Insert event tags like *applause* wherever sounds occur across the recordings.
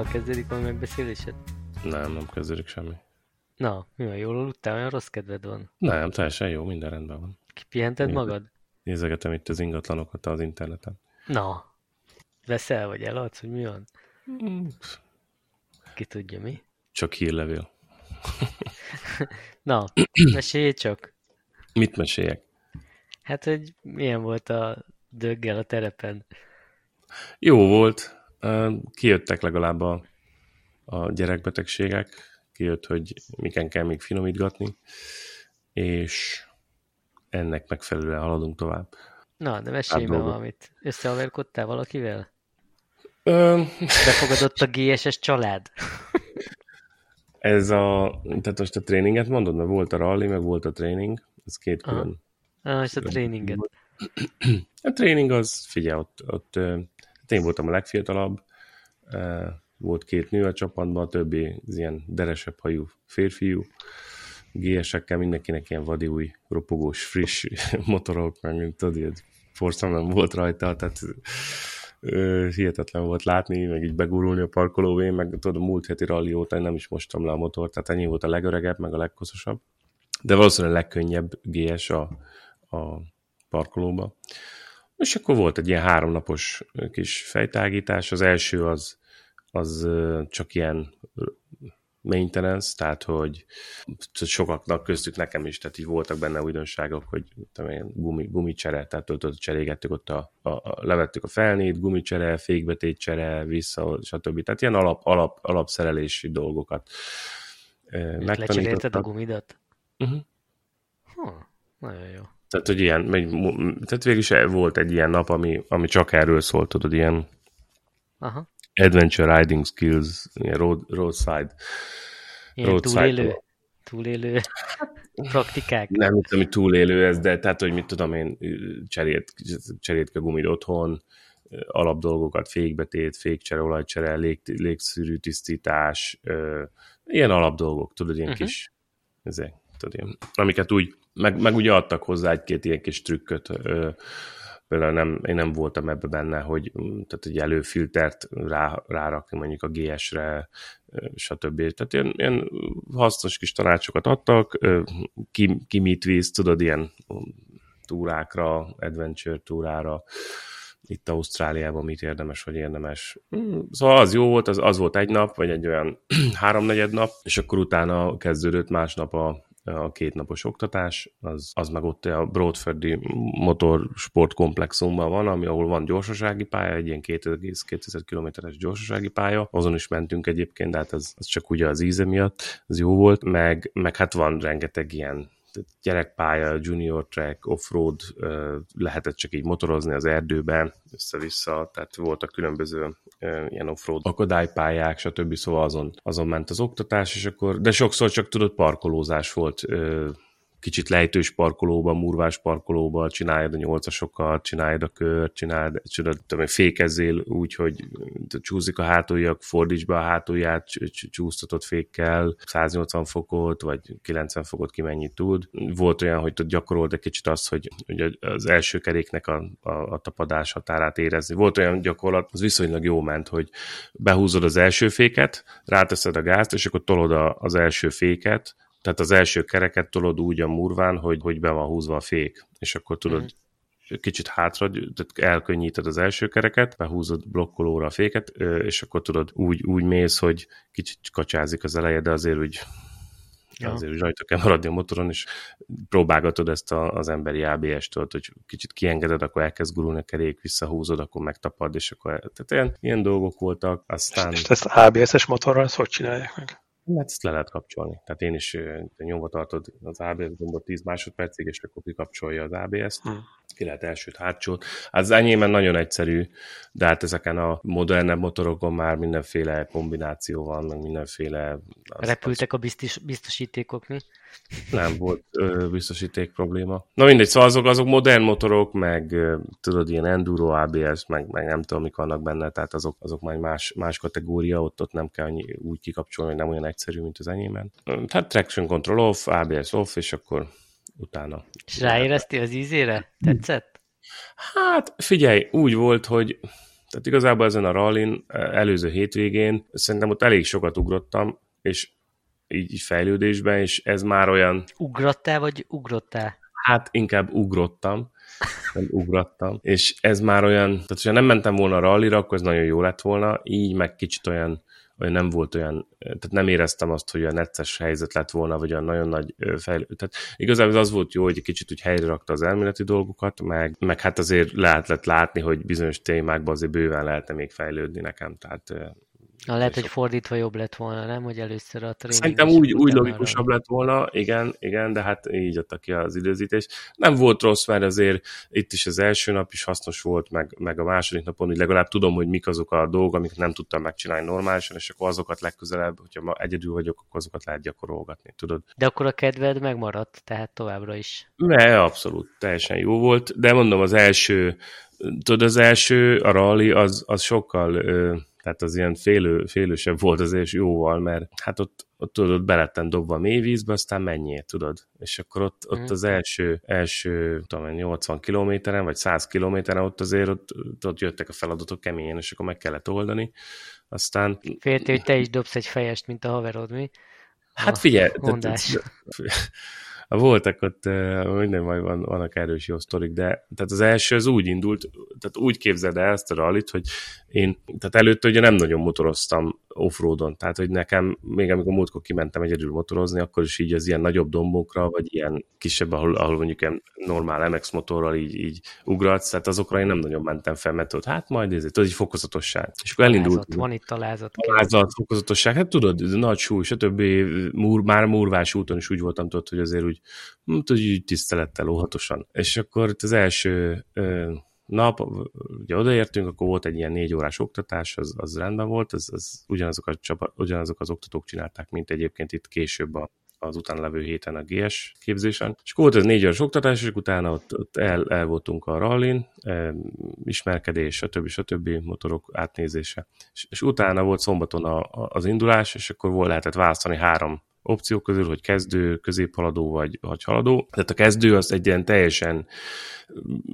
10 perc múlva kezdődik valami megbeszélésed? Nem, nem kezdődik semmi. Na, mi van, jól aludtál? Olyan rossz kedved van? Nem, teljesen jó, minden rendben van. Kipihented Nézd. magad? Nézegetem itt az ingatlanokat az interneten. Na, veszel vagy eladsz, hogy mi van? Ki tudja mi? Csak hírlevél. *laughs* Na, mesélj csak. Mit meséljek? Hát, hogy milyen volt a döggel a terepen? Jó volt, kijöttek legalább a, a gyerekbetegségek, kijött, hogy miken kell még finomítgatni, és ennek megfelelően haladunk tovább. Na, de mesélj dolgok. valamit. Összehaverkodtál valakivel? Ö, Befogadott a GSS család? ez a, tehát most a tréninget mondod, mert volt a rally, meg volt a tréning, ez két Aha. külön. Ah, és a tréninget. A tréning az, figyelj, ott, ott én voltam a legfiatalabb, volt két nő a csapatban, a többi ilyen deresebb hajú férfiú, GS-ekkel, mindenkinek ilyen vadi új, ropogós, friss *laughs* motorok, meg mint tudod, forszam nem volt rajta, tehát ö, hihetetlen volt látni, meg így begurulni a parkolóvén, meg tudod, a múlt heti rally óta nem is mostam le a motort, tehát ennyi volt a legöregebb, meg a legkoszosabb. De valószínűleg a legkönnyebb GS a, a parkolóba. És akkor volt egy ilyen háromnapos kis fejtágítás. Az első az, az csak ilyen maintenance, tehát hogy sokaknak köztük nekem is, tehát így voltak benne újdonságok, hogy tudom én, gumi, gumicsere, tehát ott, ott cserégettük ott a, a, a, levettük a felnét, gumicsere, fékbetétcsere, vissza, stb. Tehát ilyen alap, alap, alapszerelési dolgokat. ö, Lecserélted a gumidat? Uh-huh. Hm, nagyon jó. Tehát, hogy ilyen, tehát végül is volt egy ilyen nap, ami, ami csak erről szólt, tudod, ilyen Aha. adventure riding skills, ilyen road, roadside. Ilyen Roadside túlélő, túlélő praktikák. Nem tudom, hogy túlélő ez, de tehát, hogy mit tudom én, cserélt, cserélt a gumid otthon, alapdolgokat, fékbetét, fékcsere, olajcsere, lég, légszűrű tisztítás, ö, ilyen alapdolgok, tudod, ilyen uh-huh. kis, ezek, tudod, ilyen, amiket úgy, meg, meg ugye adtak hozzá egy-két ilyen kis trükköt, például nem, én nem voltam ebbe benne, hogy mm, tehát egy előfiltert rá, rárakni mondjuk a GS-re, stb. Tehát ilyen, ilyen hasznos kis tanácsokat adtak, ki, ki mit víz, tudod, ilyen túrákra, adventure túrára, itt Ausztráliában mit érdemes, vagy érdemes. Mm, Szóval az jó volt, az, az volt egy nap, vagy egy olyan *clears throat* háromnegyed nap, és akkor utána kezdődött másnap a, a kétnapos oktatás, az, az meg ott a Broadfordi motorsportkomplexumban van, ami, ahol van gyorsasági pálya, egy ilyen 2,2 kilométeres gyorsasági pálya, azon is mentünk egyébként, de hát az, az csak ugye az íze miatt, az jó volt, meg, meg hát van rengeteg ilyen gyerekpálya, junior track, offroad, lehetett csak így motorozni az erdőbe, össze-vissza, tehát voltak különböző ilyen offroad akadálypályák, stb. Szóval azon, azon ment az oktatás, és akkor, de sokszor csak tudod, parkolózás volt, kicsit lejtős parkolóba, murvás parkolóba, csináljad a nyolcasokat, csináljad a kört, csináld, csináld, tudom, fékezzél úgy, hogy csúszik a hátuljak, fordíts be a hátulját, cs- cs- csúsztatod fékkel, 180 fokot, vagy 90 fokot ki mennyit tud. Volt olyan, hogy tudod, gyakorold egy kicsit azt, hogy, hogy az első keréknek a, a, a tapadás határát érezni. Volt olyan gyakorlat, az viszonylag jó ment, hogy behúzod az első féket, ráteszed a gázt, és akkor tolod a, az első féket, tehát az első kereket tolod úgy a murván, hogy, hogy be van húzva a fék, és akkor tudod, Mhm. kicsit hátra, tehát elkönnyíted az első kereket, behúzod blokkolóra a féket, és akkor tudod, úgy, úgy mész, hogy kicsit kacsázik az eleje, de azért úgy Ja. azért úgy rajta kell maradni a motoron, és próbálgatod ezt a, az emberi ABS-től, hogy kicsit kiengeded, akkor elkezd gurulni a kerék, visszahúzod, akkor megtapad, és akkor tehát ilyen, ilyen dolgok voltak, aztán És ezt ABS-es motorral ezt hogy csinálják meg? Hát ezt le lehet kapcsolni. Tehát én is nyomva tartod az ABS gombot 10 másodpercig, és akkor kikapcsolja az ABS-t. Hmm. ki lehet elsőt, hátsót. Hát az enyémen nagyon egyszerű, de hát ezeken a modernebb motorokon már mindenféle kombináció van, meg mindenféle... Az, Repültek az... a biztos, biztosítékok, mi? Nem volt ö, biztosíték probléma. Na mindegy, szóval azok, azok modern motorok, meg tudod, ilyen enduro ABS, meg, meg nem tudom, mik vannak benne, tehát azok, azok már más, más kategória, ott, ott nem kell annyi, úgy kikapcsolni, hogy nem olyan egyszerű, mint az enyémen. Tehát traction control off, ABS off, és akkor utána. És ráérezti az ízére? Tetszett? Hát figyelj, úgy volt, hogy tehát igazából ezen a rallin előző hétvégén szerintem ott elég sokat ugrottam, és így, így fejlődésben, és ez már olyan... Ugrottál, vagy ugrottál? Hát inkább ugrottam, nem ugrattam, és ez már olyan, tehát ha nem mentem volna a rallira, akkor ez nagyon jó lett volna, így meg kicsit olyan vagy nem volt olyan, tehát nem éreztem azt, hogy a necces helyzet lett volna, vagy olyan nagyon nagy fejlődés. Tehát igazából az volt jó, hogy egy kicsit úgy helyre rakta az elméleti dolgokat, meg, meg hát azért lehetett látni, hogy bizonyos témákban azért bőven lehetne még fejlődni nekem, tehát Na, lehet, hogy fordítva jobb lett volna, nem? Hogy először a tréning... Szerintem úgy, úgy logikusabb lett volna, igen, igen, de hát így adta ki az időzítés. Nem volt rossz, mert azért itt is az első nap is hasznos volt, meg, meg a második napon, hogy legalább tudom, hogy mik azok a dolgok, amiket nem tudtam megcsinálni normálisan, és akkor azokat legközelebb, hogyha ma egyedül vagyok, akkor azokat lehet gyakorolgatni, tudod. De akkor a kedved megmaradt, tehát továbbra is. Ne, abszolút, teljesen jó volt, de mondom, az első, tudod, az első, a rally, az, az sokkal tehát az ilyen félő, félősebb volt azért jóval, mert hát ott, ott tudod, ott belettem dobva a mélyvízbe, aztán menjél, tudod. És akkor ott, ott mhm. az első, első tudom, 80 kilométeren, vagy 100 kilométeren, ott azért ott, ott jöttek a feladatok keményen, és akkor meg kellett oldani. Aztán... Féltél, hogy te is dobsz egy fejest, mint a haverod, mi? Hát figyelj, mondás. *laughs* voltak ott, minden majd van, vannak erős jó sztorik, de tehát az első az úgy indult, tehát úgy képzeld el ezt a rallit, hogy én, tehát előtte ugye nem nagyon motoroztam offroadon, tehát hogy nekem, még amikor múltkor kimentem egyedül motorozni, akkor is így az ilyen nagyobb dombokra, vagy ilyen kisebb, ahol, ahol mondjuk ilyen normál MX motorral így, így ugratsz, tehát azokra én nem nagyon mentem fel, mert tudod, hát majd ez egy fokozatosság. És akkor elindult. Van itt talázat. Talázat, fokozatosság, hát tudod, nagy súly, stb. Múr, már múrvás úton is úgy voltam, tudod, hogy azért úgy, hm, tudod, úgy tisztelettel, óhatosan. És akkor itt az első nap, ugye odaértünk, akkor volt egy ilyen négy órás oktatás, az, az rendben volt, az, az ugyanazok, a csapat, ugyanazok az oktatók csinálták, mint egyébként itt később a, az után levő héten a GS képzésen. És akkor volt ez négy órás oktatás, és utána ott, ott el, el voltunk a rallin, e, ismerkedés, stb. stb. motorok átnézése. És, és utána volt szombaton a, a, az indulás, és akkor volt lehetett választani három opciók közül, hogy kezdő, középhaladó vagy, vagy haladó. Tehát a kezdő az egy ilyen teljesen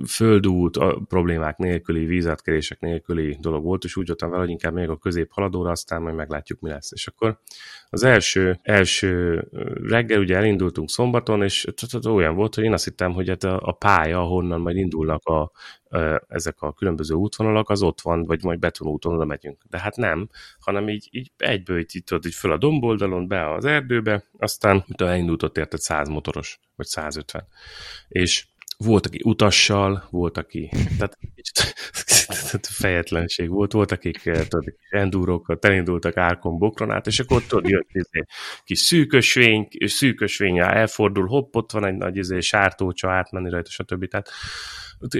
földút, a problémák nélküli, vízátkerések nélküli dolog volt, és úgy jöttem vele, hogy inkább még a középhaladóra, aztán majd meglátjuk, mi lesz. És akkor az első, első reggel ugye elindultunk szombaton, és olyan volt, hogy én azt hittem, hogy hát a pálya, ahonnan majd indulnak a, ezek a különböző útvonalak, az ott van, vagy majd betonúton oda megyünk. De hát nem, hanem így, így egyből így, tudod, így föl a domboldalon, be az erdőbe, aztán utána elindult ott érted 100 motoros, vagy 150. És volt, aki utassal, volt, aki tehát, tehát fejetlenség volt, volt, akik tudod, endúrókkal elindultak árkon bokron át, és akkor tudod, jött izé, kis szűkösvény, szűkösvény elfordul, hopp, ott van egy nagy izé, sártócsa átmenni rajta, stb. Tehát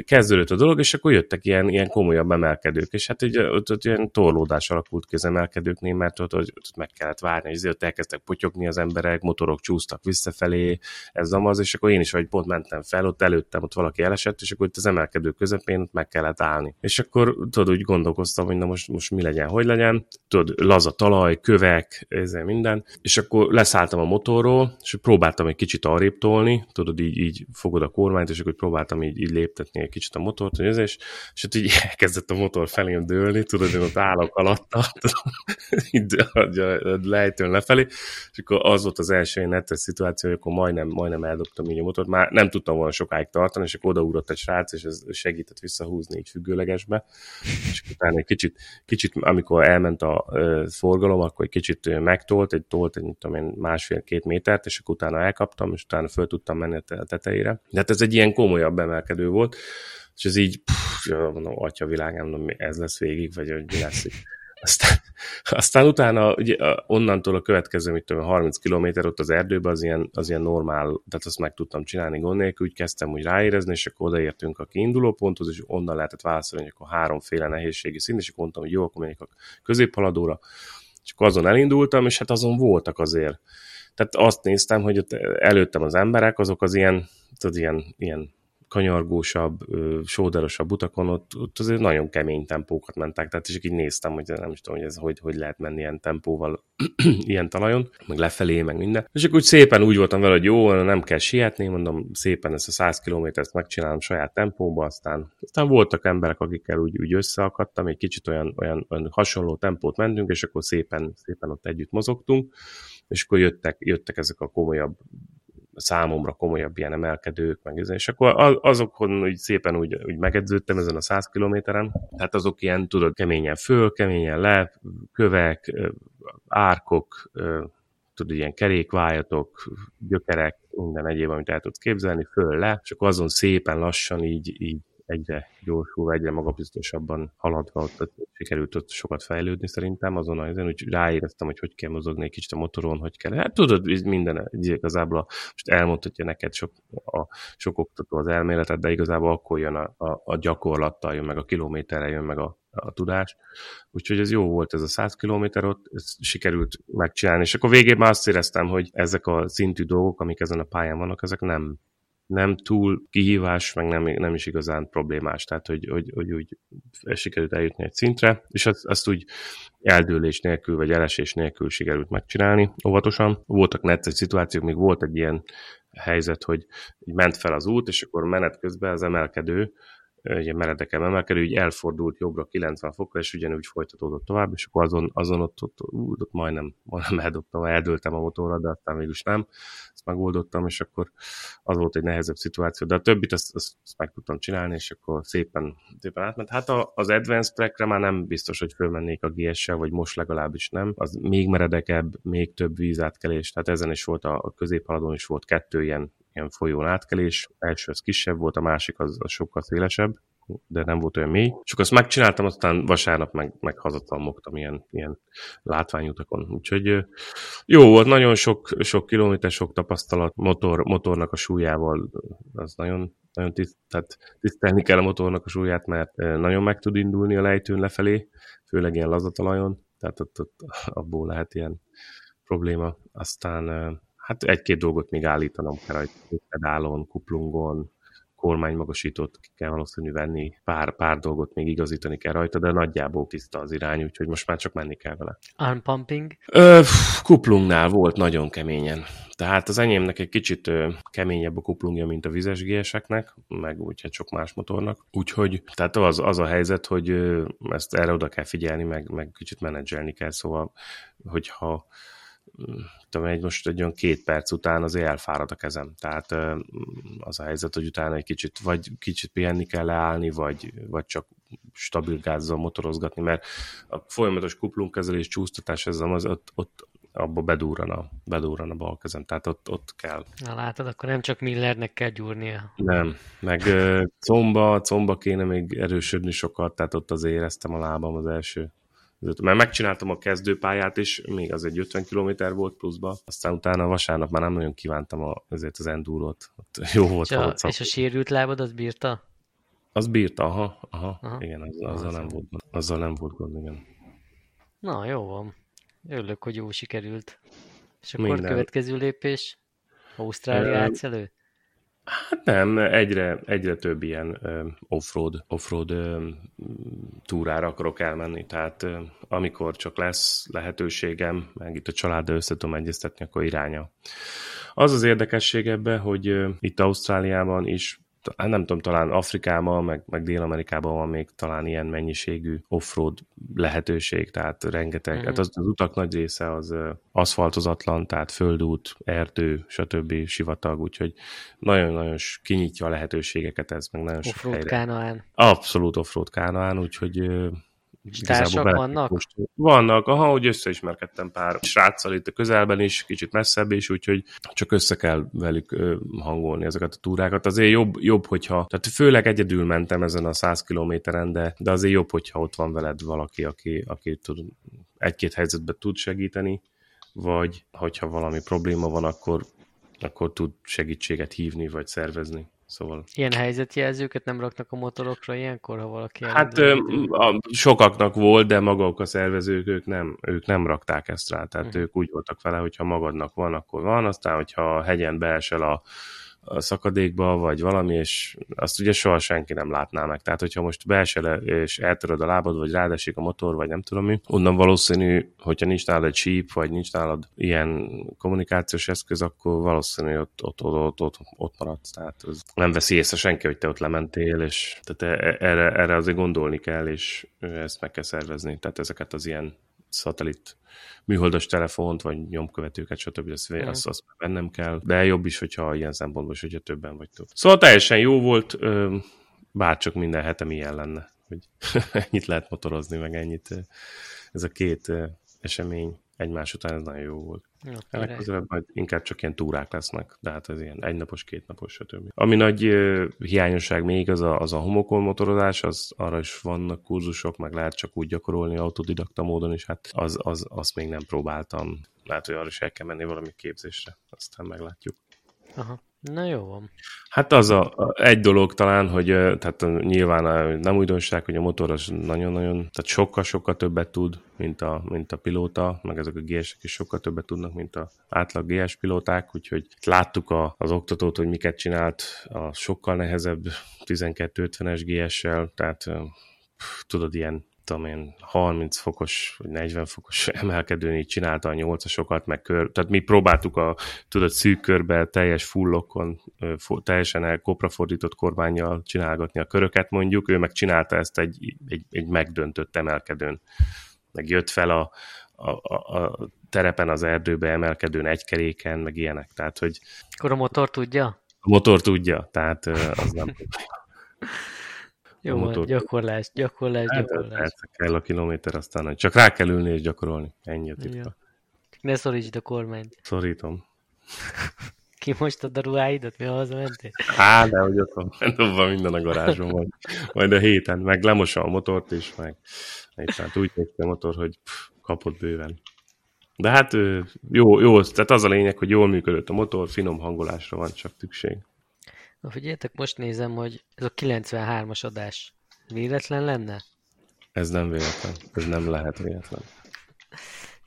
kezdődött a dolog, és akkor jöttek ilyen, ilyen komolyabb emelkedők, és hát ugye ott, ott ilyen torlódás alakult ki az emelkedőknél, mert ott, ott, ott meg kellett várni, és ott elkezdtek potyogni az emberek, motorok csúsztak visszafelé, ez amaz, és akkor én is, hogy pont mentem fel, ott előttem, ott valaki elesett, és akkor itt az emelkedő közepén ott meg kellett állni. És akkor tudod, úgy gondolkoztam, hogy na most, most mi legyen, hogy legyen, tudod, laza talaj, kövek, ezzel minden, és akkor leszálltam a motorról, és próbáltam egy kicsit arrébb tolni, tudod, így, így fogod a kormányt, és akkor próbáltam így, így léptetni vezetni egy kicsit a motort, hogy ez, és, és ott így elkezdett a motor felém dőlni, tudod, én ott állok alatta, *laughs* a lejtőn lefelé, és akkor az volt az első ilyen netes szituáció, hogy akkor majdnem, majdnem eldobtam így a motort, már nem tudtam volna sokáig tartani, és akkor odaugrott egy srác, és ez segített visszahúzni így függőlegesbe, és utána egy kicsit, kicsit amikor elment a forgalom, akkor egy kicsit megtolt, egy tolt egy, tudom én, másfél-két métert, és akkor utána elkaptam, és utána föl tudtam menni a tetejére. De hát ez egy ilyen komolyabb emelkedő volt, és ez így, pff, mondom, atya világ, nem mondom, ez lesz végig, vagy hogy mi lesz. Aztán, aztán utána ugye, onnantól a következő, mit tudom, 30 kilométer ott az erdőben az ilyen, az ilyen normál, tehát azt meg tudtam csinálni gond nélkül, úgy kezdtem úgy ráérezni, és akkor odaértünk a kiinduló ponthoz, és onnan lehetett válaszolni, hogy akkor háromféle nehézségi szint, és akkor mondtam, hogy jó, akkor megyek a középhaladóra, és akkor azon elindultam, és hát azon voltak azért. Tehát azt néztem, hogy ott előttem az emberek, azok az ilyen, tudod, ilyen, ilyen kanyargósabb, sóderosabb utakon, ott, ott azért nagyon kemény tempókat mentek, tehát és így néztem, hogy nem is tudom, hogy ez hogy, hogy lehet menni ilyen tempóval *clears throat* ilyen talajon, meg lefelé, meg minden. És akkor úgy szépen úgy voltam vele, hogy jó, nem kell sietni, mondom, szépen ezt a 100 kilométert megcsinálom saját tempóba, aztán, aztán voltak emberek, akikkel úgy, úgy összeakadtam, egy kicsit olyan, olyan, olyan hasonló tempót mentünk, és akkor szépen, szépen ott együtt mozogtunk, és akkor jöttek, jöttek ezek a komolyabb számomra komolyabb ilyen emelkedők, meg ez, és akkor azokon úgy szépen úgy, úgy megedződtem ezen a 100 kilométeren, hát azok ilyen, tudod, keményen föl, keményen le, kövek, árkok, tudod, ilyen kerékvájatok, gyökerek, minden egyéb, amit el tudsz képzelni, föl le, akkor azon szépen lassan így, így egyre gyorsulva, egyre magabiztosabban haladva, ott sikerült ott sokat fejlődni szerintem, azon az úgy ráéreztem, hogy hogy kell mozogni egy kicsit a motoron, hogy kell. Hát tudod, minden igazából most elmondhatja neked sok, a, sok oktató az elméletet, de igazából akkor jön a, a, a gyakorlattal, jön meg a kilométerre, jön meg a, a tudás. Úgyhogy ez jó volt ez a 100 kilométer ott, ezt sikerült megcsinálni. És akkor végén már azt éreztem, hogy ezek a szintű dolgok, amik ezen a pályán vannak, ezek nem nem túl kihívás, meg nem, nem is igazán problémás, tehát hogy, hogy, hogy úgy sikerült eljutni egy szintre, és azt, azt úgy eldőlés nélkül, vagy elesés nélkül sikerült megcsinálni óvatosan. Voltak necces szituációk, még volt egy ilyen helyzet, hogy ment fel az út, és akkor menet közben az emelkedő ugye meredeken emelkedő, így elfordult jobbra 90 fokra, és ugyanúgy folytatódott tovább, és akkor azon, azon ott, ott, ott, ott majdnem, majdnem eldobtam, eldöltem a motorra, de aztán mégis nem, ezt megoldottam, és akkor az volt egy nehezebb szituáció, de a többit azt, azt, azt meg tudtam csinálni, és akkor szépen, szépen átment. Hát a, az Advanced Trackre már nem biztos, hogy fölmennék a GS-sel, vagy most legalábbis nem. Az még meredekebb, még több vízátkelés, tehát ezen is volt a, a középhaladón is volt kettő ilyen ilyen folyón átkelés. Első az kisebb volt, a másik az, az sokkal szélesebb de nem volt olyan mély. Csak azt megcsináltam, aztán vasárnap meg, meg hazatalmogtam ilyen, ilyen látványutakon. Úgyhogy jó volt, nagyon sok, sok kilométer, sok tapasztalat, motor, motornak a súlyával, az nagyon, nagyon tiszt, tehát tisztelni kell a motornak a súlyát, mert nagyon meg tud indulni a lejtőn lefelé, főleg ilyen lazatalajon, tehát ott, ott abból lehet ilyen probléma. Aztán hát egy-két dolgot még állítanom kell, hogy pedálon, kuplungon, kormánymagasítót ki kell valószínű venni, pár, pár dolgot még igazítani kell rajta, de nagyjából tiszta az irány, úgyhogy most már csak menni kell vele. Unpumping? Ö, kuplungnál volt nagyon keményen. Tehát az enyémnek egy kicsit ö, keményebb a kuplungja, mint a vizes GS-eknek, meg úgyhogy sok más motornak. Úgyhogy tehát az, az a helyzet, hogy ö, ezt erre oda kell figyelni, meg, meg kicsit menedzselni kell, szóval hogyha tudom, egy most egy olyan két perc után azért elfárad a kezem. Tehát az a helyzet, hogy utána egy kicsit, vagy kicsit pihenni kell leállni, vagy, vagy csak stabil gázzal motorozgatni, mert a folyamatos kuplungkezelés, csúsztatás, ez az, ott, ott abba bedúran a, bedúran a bal kezem, tehát ott, ott kell. Na látod, akkor nem csak Millernek kell gyúrnia. Nem, meg comba, comba kéne még erősödni sokat, tehát ott azért éreztem a lábam az első mert megcsináltam a kezdőpályát is, még az egy 50 km volt pluszba, aztán utána vasárnap már nem nagyon kívántam a, ezért az endúrót. Ott jó volt. És a, és a sérült lábad az bírta? Az bírta, aha, aha, aha. igen, az, azzal, nem volt, azzal nem volt gond, igen. Na, jó van. Örülök, hogy jó sikerült. És akkor Minden. következő lépés? Ausztrália átszelő? Hát nem, egyre, egyre több ilyen offroad, offroad túrára akarok elmenni, tehát amikor csak lesz lehetőségem, meg itt a család össze tudom egyeztetni, akkor iránya. Az az érdekesség ebben, hogy itt Ausztráliában is hát nem tudom, talán Afrikában, meg, meg Dél-Amerikában van még talán ilyen mennyiségű offroad lehetőség, tehát rengeteg, mm-hmm. hát az, az utak nagy része az aszfaltozatlan, tehát földút, erdő, stb. sivatag, úgyhogy nagyon-nagyon kinyitja a lehetőségeket ez, meg nagyon offroad sok helyre. Kánoán. Abszolút offroad kánoán, úgyhogy Társak vannak? Most vannak, aha, hogy összeismerkedtem pár sráccal itt a közelben is, kicsit messzebb is, úgyhogy csak össze kell velük hangolni ezeket a túrákat. Azért jobb, jobb hogyha, tehát főleg egyedül mentem ezen a 100 kilométeren, de, de azért jobb, hogyha ott van veled valaki, aki, aki tud, egy-két helyzetben tud segíteni, vagy hogyha valami probléma van, akkor, akkor tud segítséget hívni, vagy szervezni. Szóval... Ilyen helyzetjelzőket nem raknak a motorokra ilyenkor, ha valaki Hát ö, a, sokaknak volt, de maguk a szervezők, ők nem, ők nem rakták ezt rá. Tehát uh-huh. ők úgy voltak vele, hogy ha magadnak van, akkor van, aztán hogyha a hegyen beesel a a szakadékba, vagy valami, és azt ugye soha senki nem látná meg. Tehát, hogyha most beesel és eltöröd a lábad, vagy rádesik a motor, vagy nem tudom mi, onnan valószínű, hogyha nincs nálad egy síp, vagy nincs nálad ilyen kommunikációs eszköz, akkor valószínű ott, ott, ott, ott, ott, ott maradsz. Tehát az nem veszi észre senki, hogy te ott lementél, és tehát e, erre, erre azért gondolni kell, és ezt meg kell szervezni. Tehát ezeket az ilyen szatellit műholdas telefont, vagy nyomkövetőket, stb. Azt, mm. azt, azt vennem kell. De jobb is, hogyha ilyen szempontból is, hogyha többen vagytok. Szóval teljesen jó volt, bárcsak minden hetem ilyen lenne, hogy *laughs* ennyit lehet motorozni, meg ennyit. Ez a két esemény egymás után ez nagyon jó volt. Ennek közelebb majd inkább csak ilyen túrák lesznek, de hát ez ilyen egynapos, kétnapos, stb. Ami nagy uh, hiányosság még az a, az a homokon motorozás, az arra is vannak kurzusok, meg lehet csak úgy gyakorolni autodidakta módon is, hát az, az, azt még nem próbáltam. Lehet, hogy arra is el kell menni valami képzésre, aztán meglátjuk. Aha. Na jó van. Hát az a, a, egy dolog talán, hogy tehát nyilván nem újdonság, hogy a motor az nagyon-nagyon, tehát sokkal-sokkal többet tud, mint a, mint a pilóta, meg ezek a GS-ek is sokkal többet tudnak, mint a átlag GS pilóták, úgyhogy láttuk a, az oktatót, hogy miket csinált a sokkal nehezebb 1250-es GS-sel, tehát tudod, ilyen tudom én, 30 fokos vagy 40 fokos *laughs* emelkedőn így csinálta a nyolcasokat, meg kör, tehát mi próbáltuk a tudod szűk körbe teljes fullokon, teljesen el kopra fordított kormányjal csinálgatni a köröket mondjuk, ő meg csinálta ezt egy, egy, egy megdöntött emelkedőn. Meg jött fel a, a, a, a terepen az erdőbe emelkedőn egy keréken, meg ilyenek. Tehát, hogy... Akkor a motor tudja? A motor tudja, tehát az nem *laughs* Jó, motor... gyakorlás, gyakorlás, hát, gyakorlás. Hát, kell a kilométer, aztán csak rá kell ülni és gyakorolni. Ennyi a titka. Ja. Ne szorítsd a kormányt. Szorítom. *laughs* Ki most a ruháidat? Mi hazamentél? Á, de hogy ott van, *laughs* van minden a garázsban, majd, majd a héten, meg lemosa a motort is, meg hát úgy néz a motor, hogy pff, kapott bőven. De hát jó, jó, tehát az a lényeg, hogy jól működött a motor, finom hangolásra van csak szükség. Na figyeljetek, most nézem, hogy ez a 93-as adás véletlen lenne? Ez nem véletlen. Ez nem lehet véletlen.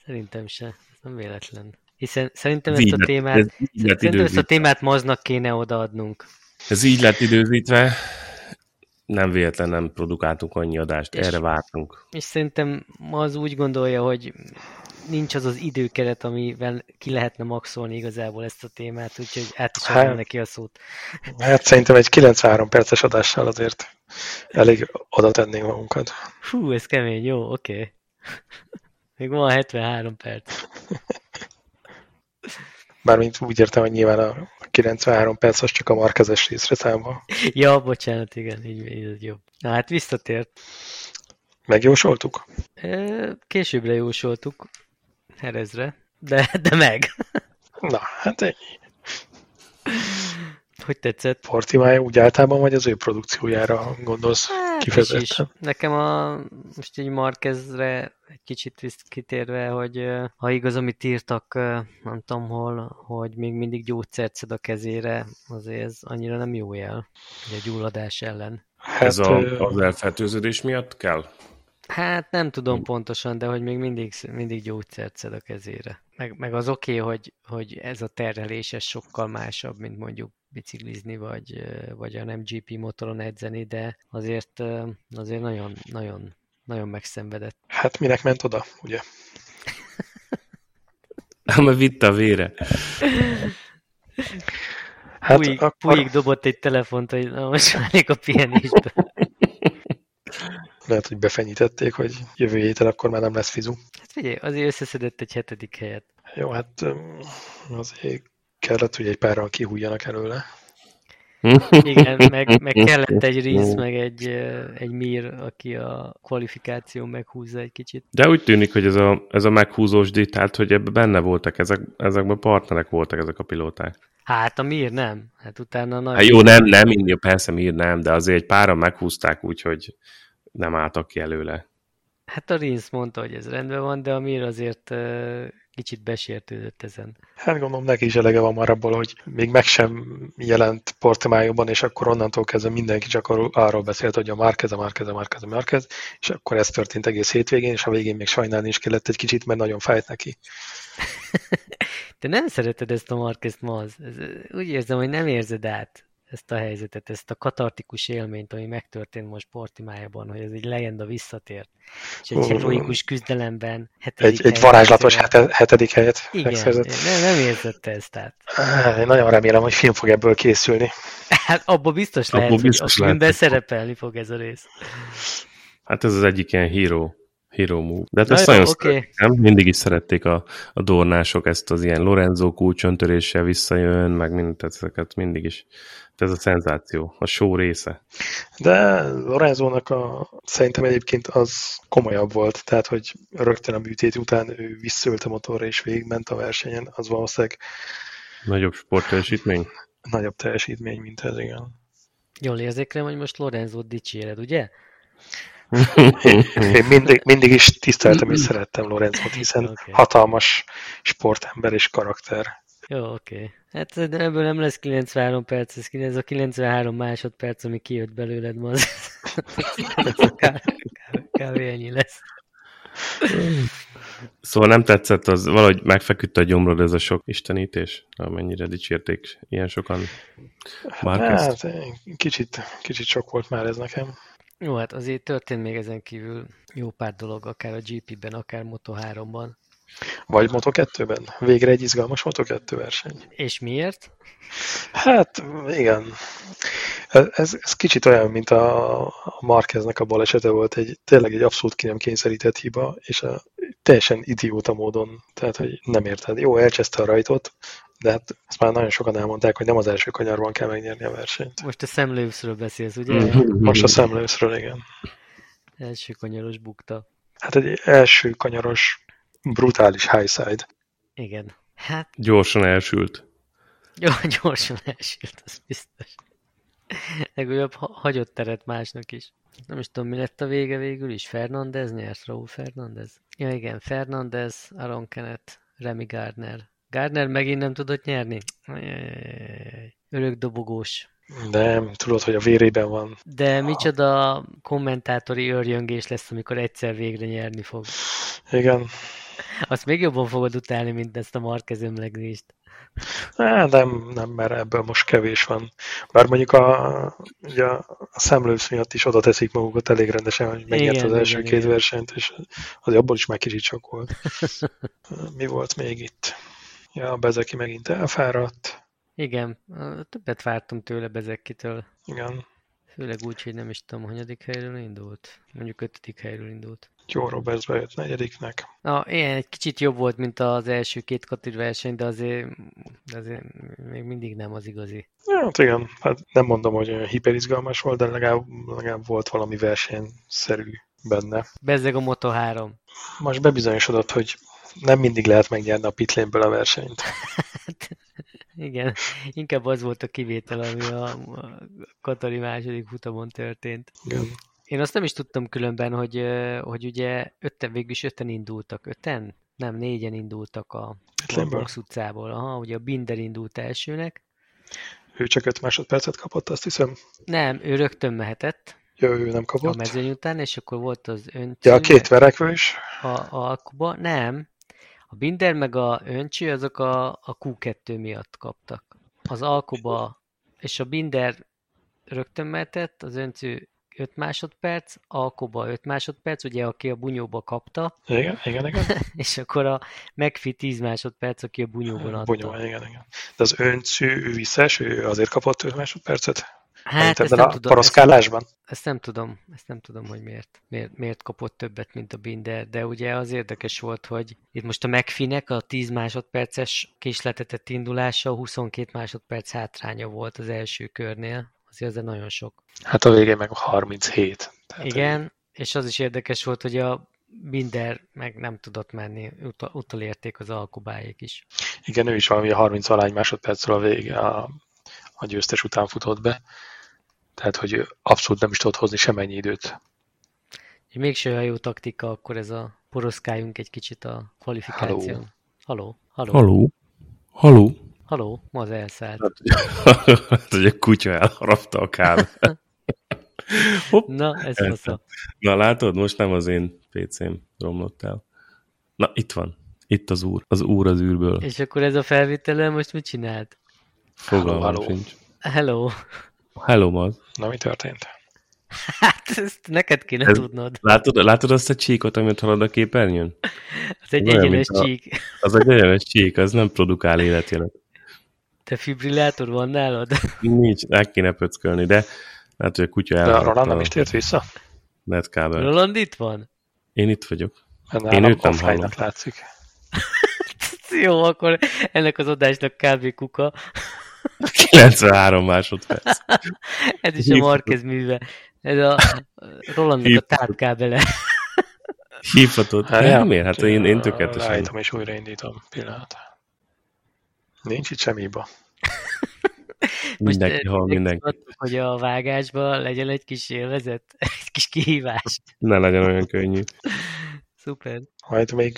Szerintem se. Ez nem véletlen. Hiszen szerintem ezt a témát, ez szerintem ezt a témát maznak kéne odaadnunk. Ez így lett időzítve. Nem véletlen nem produkáltunk annyi adást, és, erre vártunk. És szerintem az úgy gondolja, hogy nincs az az időkeret, amivel ki lehetne maxolni igazából ezt a témát, úgyhogy át is hát, neki a szót. Hát szerintem egy 93 perces adással azért elég oda tennénk magunkat. Hú, ez kemény, jó, oké. Okay. Még van 73 perc. Bármint úgy értem, hogy nyilván a 93 perc az csak a markezes részre számba. Ja, bocsánat, igen, így, így jobb. Na hát visszatért. Megjósoltuk? Későbbre jósoltuk. Herezre, de, de meg. Na, hát ennyi. Hogy tetszett? Portimája úgy általában, vagy az ő produkciójára gondolsz hát, kifejezetten? Nekem a, most egy Markezre egy kicsit kitérve, hogy ha igaz, amit írtak, nem tudom hol, hogy még mindig gyógyszert szed a kezére, azért ez annyira nem jó jel, a gyulladás ellen. Hát, ez a, az elfertőződés miatt kell? Hát nem tudom pontosan, de hogy még mindig, mindig gyógyszert szed a kezére. Meg, meg az oké, okay, hogy, hogy ez a terhelés ez sokkal másabb, mint mondjuk biciklizni, vagy, vagy a nem GP motoron edzeni, de azért, azért nagyon, nagyon, nagyon megszenvedett. Hát minek ment oda, ugye? Ám vitt a vére. Hát Puig, akkor... Puig dobott egy telefont, hogy na, most a pihenésbe. Lehet, hogy befenyítették, hogy jövő héten akkor már nem lesz fizu. Hát figyelj, azért összeszedett egy hetedik helyet. Jó, hát azért kellett, hogy egy párral kihújjanak előle. *laughs* Igen, meg, meg *laughs* kellett egy Rinsz, meg egy, egy Mir, aki a kvalifikáció meghúzza egy kicsit. De úgy tűnik, hogy ez a, ez a meghúzós dit, tehát hogy ebben benne voltak, ezek, ezekben partnerek voltak ezek a pilóták. Hát a Mir nem. Hát utána nagyon... Hát jó, nem, nem, persze Mir nem, de azért egy páran meghúzták úgy, hogy nem álltak ki előle. Hát a Rinsz mondta, hogy ez rendben van, de a Mir azért kicsit besértődött ezen. Hát gondolom neki is elege van már abból, hogy még meg sem jelent Portimájúban, és akkor onnantól kezdve mindenki csak arról beszélt, hogy a Márkez, a Márkez, a Márkez, a Márkez, és akkor ez történt egész hétvégén, és a végén még sajnálni is kellett egy kicsit, mert nagyon fájt neki. *laughs* Te nem szereted ezt a Márkezt ma az. Úgy érzem, hogy nem érzed át ezt a helyzetet, ezt a katartikus élményt, ami megtörtént most Portimájában, hogy ez egy legenda visszatért. És egy heroikus küzdelemben egy, egy varázslatos hete, hetedik helyet Igen, nem, nem érzett ezt át. Én nagyon remélem, hogy film fog ebből készülni. Hát abban biztos lehet, abba biztos hogy a filmben szerepelni fog ez a rész. Hát ez az egyik ilyen híró Hero Move. De hát ezt nagyon okay. nem? Mindig is szerették a, a dornások ezt az ilyen Lorenzo kulcsöntöréssel visszajön, meg mind, tehát ezeket mindig is. Ez a szenzáció, a show része. De Lorenzónak a, szerintem egyébként az komolyabb volt, tehát hogy rögtön a műtét után ő visszült a motorra és végigment a versenyen, az valószínűleg Nagyobb sportteljesítmény? Nagyobb teljesítmény, mint ez, igen. Jól érzékelem, hogy most Lorenzo dicséred, ugye? Én mindig, mindig is tiszteltem és szerettem Lorenzót, hiszen okay. hatalmas sportember és karakter. Jó, oké. Okay. Hát ebből nem lesz 93 perc, ez a 93 másodperc, ami kijött belőled ma, az, kb. ennyi lesz. Szóval nem tetszett, az valahogy megfeküdt a gyomrod ez a sok istenítés, amennyire dicsérték ilyen sokan Hát, kicsit, kicsit sok volt már ez nekem. Jó, hát azért történt még ezen kívül jó pár dolog, akár a GP-ben, akár Moto3-ban. Vagy Moto2-ben. Végre egy izgalmas Moto2 verseny. És miért? Hát, igen. Ez, ez kicsit olyan, mint a, a Marqueznek a balesete volt, egy, tényleg egy abszolút ki nem kényszerített hiba, és a, teljesen idióta módon, tehát, hogy nem érted. Jó, elcseszte a rajtot, de hát ezt már nagyon sokan elmondták, hogy nem az első kanyarban kell megnyerni a versenyt. Most a szemlőszről beszélsz, ugye? Mm-hmm. Most a szemlőszről, igen. Első kanyaros bukta. Hát egy első kanyaros brutális highside. Igen. Hát... Gyorsan elsült. *laughs* Jó, gyorsan elsült, az biztos. Legalább hagyott teret másnak is. Nem is tudom, mi lett a vége végül is. Fernandez nyert, Raúl Fernandez. Ja igen, Fernandez, Aaron Kenneth, Remy Gardner. Gardner megint nem tudott nyerni? Örök dobogós. Nem, tudod, hogy a vérében van. De micsoda kommentátori örjöngés lesz, amikor egyszer végre nyerni fog. Igen. Azt még jobban fogod utálni, mint ezt a Marquez ömleglést. Nem, nem, mert ebből most kevés van. Bár mondjuk a, ugye a szemlősz miatt is oda teszik magukat elég rendesen, hogy megnyert az első igen, két igen. versenyt, és az abból is már kicsit sok volt. Mi volt még itt? Ja, Bezeki megint elfáradt. Igen, többet vártam tőle Bezekitől. Igen. Főleg úgy, hogy nem is tudom, hanyadik helyről indult. Mondjuk ötödik helyről indult. Jó, Roberts bejött negyediknek. Na, ilyen egy kicsit jobb volt, mint az első két katir verseny, de azért, de azért még mindig nem az igazi. Ja, hát igen, hát nem mondom, hogy hiperizgalmas volt, de legalább, legalább volt valami versenyszerű benne. Bezzeg a Moto3. Most bebizonyosodott, hogy nem mindig lehet megnyerni a pitlényből a versenyt. Igen, inkább az volt a kivétel, ami a Katari második futamon történt. Igen. Én azt nem is tudtam különben, hogy, hogy ugye ötten, végül is ötten indultak. Öten? Nem, négyen indultak a, Box utcából. Aha, ugye a Binder indult elsőnek. Ő csak öt másodpercet kapott, azt hiszem. Nem, ő rögtön mehetett. Ja, ő nem kapott. A mezőny után, és akkor volt az öntő. Ja, a két verekvő is. A, a Alkuba, nem. A Binder meg a Öncső azok a, a Q2 miatt kaptak. Az Alkuba és a Binder rögtön mehetett, az Öncső 5 másodperc, Alkoba 5 másodperc, ugye aki a bunyóba kapta. Igen, igen, igen. *laughs* és akkor a megfi 10 másodperc, aki a bunyóban adta. Bunyóban, igen, igen. De az öncű, ő visszás, ő azért kapott 5 másodpercet? Hát ezt nem, a tudom, ezt, poroszkálásban? ezt nem tudom, ezt nem tudom, hogy miért, miért, miért kapott többet, mint a Binder, de ugye az érdekes volt, hogy itt most a McFinek a 10 másodperces késletetett indulása 22 másodperc hátránya volt az első körnél, azért ez nagyon sok. Hát a végén meg 37. Tehát Igen, és az is érdekes volt, hogy a Binder meg nem tudott menni, utal, utolérték az alkubáik is. Igen, ő is valami 30 valány másodpercről a vége a, a győztes után futott be. Tehát, hogy abszolút nem is tudott hozni semmennyi időt. És mégse olyan jó taktika, akkor ez a poroszkáljunk egy kicsit a kvalifikáción. Haló. Haló. Haló. Haló? Haló? Ma az elszállt. Hát, *laughs* hogy a kutya elharapta a kábel. *laughs* Hopp. Na, ez fasza. Na látod, most nem az én PC-m romlott el. Na, itt van. Itt az úr. Az úr az űrből. És akkor ez a felvételen most mit csinált? Fogalmam Halló, halló. sincs. Hello. Hello, Maz. Na, mi történt? Hát ezt neked kéne Ez- tudnod. Látod, látod azt a csíkot, amit halad a képernyőn? Ez egy olyan, egyenes a- csík. Az egy egyenes csík, az nem produkál életjelet. Te fibrillátor van nálad? Nincs, el kéne pöckölni, de hát, hogy a kutya De a Roland nem is tért vissza? netkábel. Roland itt van? Én itt vagyok. Mert Én nálam őt nem hallom. látszik. *laughs* Jó, akkor ennek az adásnak kb. kuka. 93 másodperc. *laughs* Ez is a. Marquez műve. Ez a Rolandnak a tápkábele. *laughs* Hívhatod. Hát, Hát, miért? Hát én, én tökéletesen. Ráítom és újraindítom. Pillanat. Nincs itt semmi hiba. *laughs* Mindenki hall, mindenki. hogy a vágásban legyen egy kis élvezet, egy kis kihívás. Ne legyen olyan könnyű. Szuper. Majd még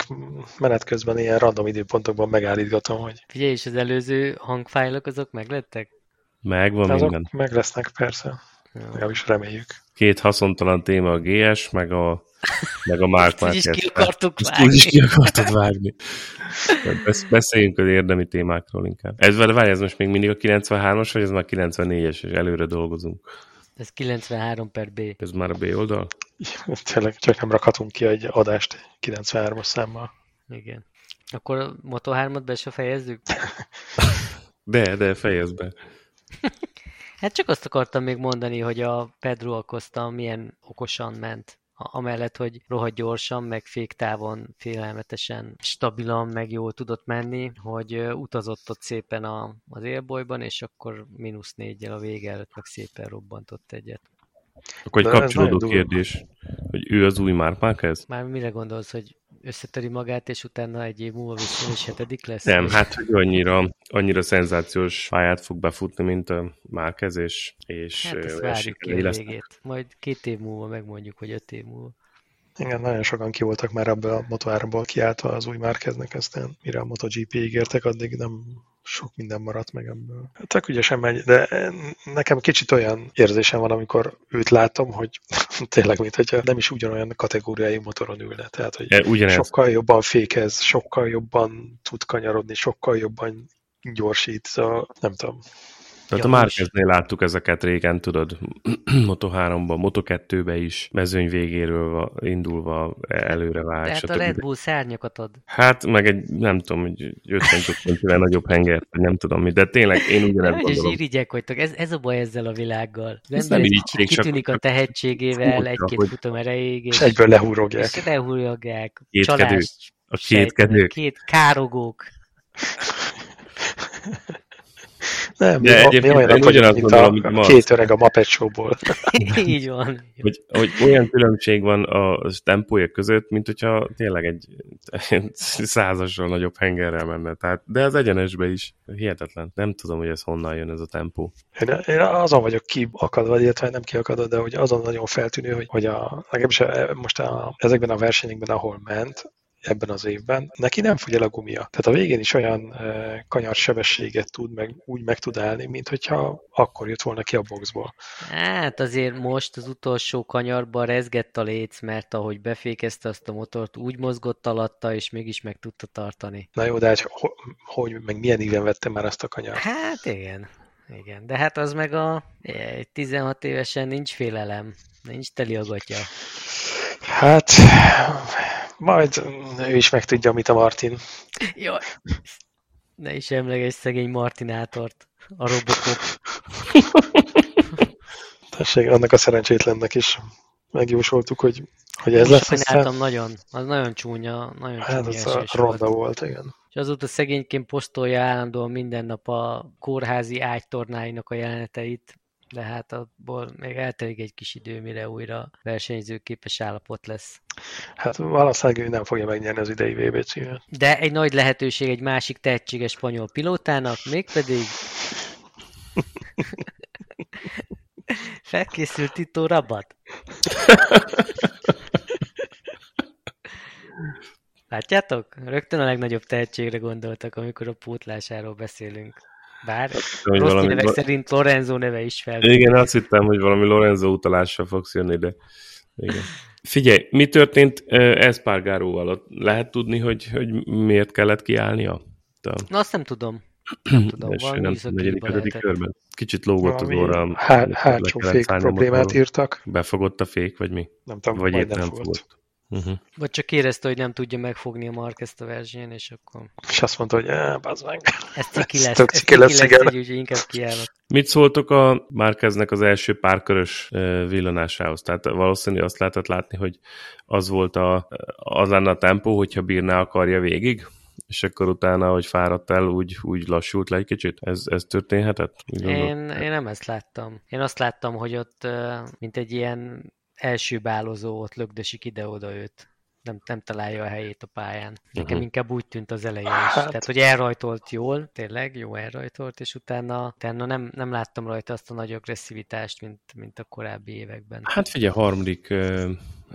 menet közben ilyen random időpontokban megállítgatom, hogy Figyelj, és az előző hangfájlok azok meglettek? Megvan azok minden. meg lesznek persze. Jó. Legalábbis reméljük. Két haszontalan téma a GS, meg a, meg a Mark *laughs* Ezt Marquez. ki akartuk Ezt úgy is vágni. ki akartad vágni. Beszéljünk az érdemi témákról inkább. Ez, várj, ez most még mindig a 93-as, vagy ez már 94-es, és előre dolgozunk. Ez 93 per B. Ez már a B oldal? Tényleg csak nem rakhatunk ki egy adást 93-as számmal. Igen. Akkor a Moto3-at be se fejezzük? *laughs* De, de fejezd be. *laughs* Hát csak azt akartam még mondani, hogy a Pedro Acosta milyen okosan ment. Amellett, hogy rohadt gyorsan, meg féktávon félelmetesen stabilan, meg jól tudott menni, hogy utazott ott szépen a, az élbolyban, és akkor mínusz négyel a vége előtt meg szépen robbantott egyet. Akkor egy De kapcsolódó nagyon durva. kérdés, hogy ő az új Mark Marquez? Már mire gondolsz, hogy összetöri magát, és utána egy év múlva vissza, és hetedik lesz? Nem, hát hogy annyira, annyira szenzációs pályát fog befutni, mint a Márquez, és, és Hát ezt várjuk ki a végét. Majd két év múlva megmondjuk, hogy öt év múlva. Igen, nagyon sokan ki voltak már ebből a Moto3-ból kiáltva az új márkeznek, aztán mire a MotoGP ígértek, addig nem sok minden maradt meg ebből. Tök ügyesen megy, de nekem kicsit olyan érzésem van, amikor őt látom, hogy *laughs* tényleg, mint hogyha nem is ugyanolyan kategóriájú motoron ülne. Tehát, hogy E, Ugyanez, sokkal jobban fékez, sokkal jobban tud kanyarodni, sokkal jobban gyorsít, szóval nem tudom. Tehát a Ja, Márqueznél láttuk ezeket régen, tudod, *clears throat* Moto3-ban, Moto2-ben is, mezőny végéről va- indulva előre vág, Tehát a. Red Bull szárnyakat ad. Hát, meg egy, nem tudom, hogy 50 centivel nagyobb hengert, vagy nem tudom mi, de tényleg én ugyanezt Hogy gondolom. irigyek vagytok, ez, ez a baj ezzel a világgal. Az Ez ember nem csak- kitűnik a tehetségével, egy-két hogy- futam erejéig, És és, egyből lehúrogják. és lehúrogják. Kétkedők. Csalást A kétkedők. Két károgók. *laughs* Nem, De mi, mi egyébként én vagyunk, ugyanazt mint gondolom, a, mint a két öreg a Muppet Show-ból. *laughs* Így van. hogy, hogy olyan különbség van a tempója között, mint hogyha tényleg egy *laughs* százassal nagyobb hengerrel menne. Tehát, de az egyenesbe is hihetetlen. Nem tudom, hogy ez honnan jön ez a tempó. Én, én azon vagyok kiakadva, illetve nem kiakadva, de hogy azon nagyon feltűnő, hogy, hogy a, legalábbis a, most a, ezekben a versenyekben, ahol ment, ebben az évben, neki nem fogy el a gumia. Tehát a végén is olyan e, kanyarsebességet tud, meg úgy meg tud állni, mint hogyha akkor jött volna ki a boxból. Hát azért most az utolsó kanyarban rezgett a léc, mert ahogy befékezte azt a motort, úgy mozgott alatta, és mégis meg tudta tartani. Na jó, de hát hogy, meg milyen íven vette már azt a kanyart? Hát igen. Igen, de hát az meg a egy 16 évesen nincs félelem, nincs teli a gatya. Hát, majd ő is megtudja, mit a Martin. Jaj, ne is emleges szegény Martinátort, a Robocop. Tessék, annak a szerencsétlennek is megjósoltuk, hogy, hogy ez Most lesz. sajnáltam nagyon, az nagyon csúnya, nagyon Hát csúnya az a esés volt. ronda volt, igen. És azóta szegényként posztolja állandóan minden nap a kórházi ágytornáinak a jeleneteit, de hát abból még eltelik egy kis idő, mire újra versenyzőképes állapot lesz. Hát valószínűleg ő nem fogja megnyerni az idei VB címet. De egy nagy lehetőség egy másik tehetséges spanyol pilótának, mégpedig *laughs* felkészült Tito Rabat. Látjátok? Rögtön a legnagyobb tehetségre gondoltak, amikor a pótlásáról beszélünk. Bár Hogy rossz valami- nevek szerint Lorenzo neve is fel. Igen, azt hittem, hogy valami Lorenzo utalással fogsz jönni, de igen. Figyelj, mi történt Espargaróval? Lehet tudni, hogy, hogy miért kellett kiállnia? A Na, azt nem tudom. Nem tudom, valami nem tudom, negyedik, ötödik körben. Kicsit lógott az Valami óra. há- le hátsó fék problémát írtak. Befogott a fék, vagy mi? Nem tudom, Vagy éppen nem nem fogott. fogott. Uh-huh. Vagy csak érezte, hogy nem tudja megfogni a Marquezt a versenyen, és akkor És azt mondta, hogy eh, bazd meg. ez ciki lesz, ez ciki ciki lesz, lesz, igen. így, úgyhogy inkább kiállok. Mit szóltok a Márkeznek az első párkörös villanásához? Tehát valószínű azt lehetett látni, hogy az volt a, az lenne a tempó, hogyha bírná akarja végig, és akkor utána, hogy fáradt el, úgy, úgy lassult le egy kicsit. Ez, ez történhetett? Úgy? Én, én nem ezt láttam. Én azt láttam, hogy ott, mint egy ilyen első bálozó, ott lögdösik ide-oda őt. Nem, nem találja a helyét a pályán. Nekem Mhm. inkább úgy tűnt az elején is. Hát. Tehát, hogy elrajtolt jól, tényleg jó elrajtolt, és utána, utána nem, nem láttam rajta azt a nagy agresszivitást, mint, mint a korábbi években. Hát figyelj, harmadik ö,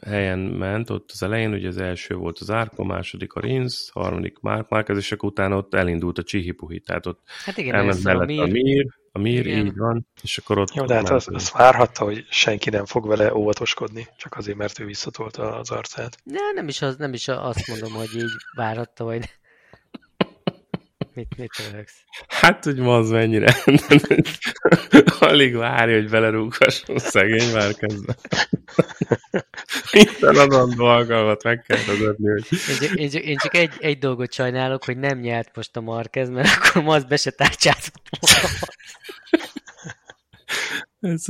helyen ment ott az elején, ugye az első volt az Árko, második a Rinsz, harmadik Mark Márquez, és akkor utána ott elindult a Csihipuhi, tehát ott Hát igen, elment mellett a Mir, Mir, a Mir, Igen. így van, és akkor ott Jó, de hát ment azt, azt várhatta, hogy senki nem fog vele óvatoskodni, csak azért, mert ő visszatolta az arcát. Ne, nem is, az, nem is azt mondom, hogy így várhatta, vagy mit, mit röhögsz? Hát, hogy ma az mennyire. Alig várja, hogy belerúghasson szegény már kezdve. Minden adandó alkalmat meg kell vezetni, hogy Én csak, én csak, én csak egy, egy dolgot sajnálok, hogy nem nyert most a Marquez, mert akkor ma az be se tárcsázott volna. Ez,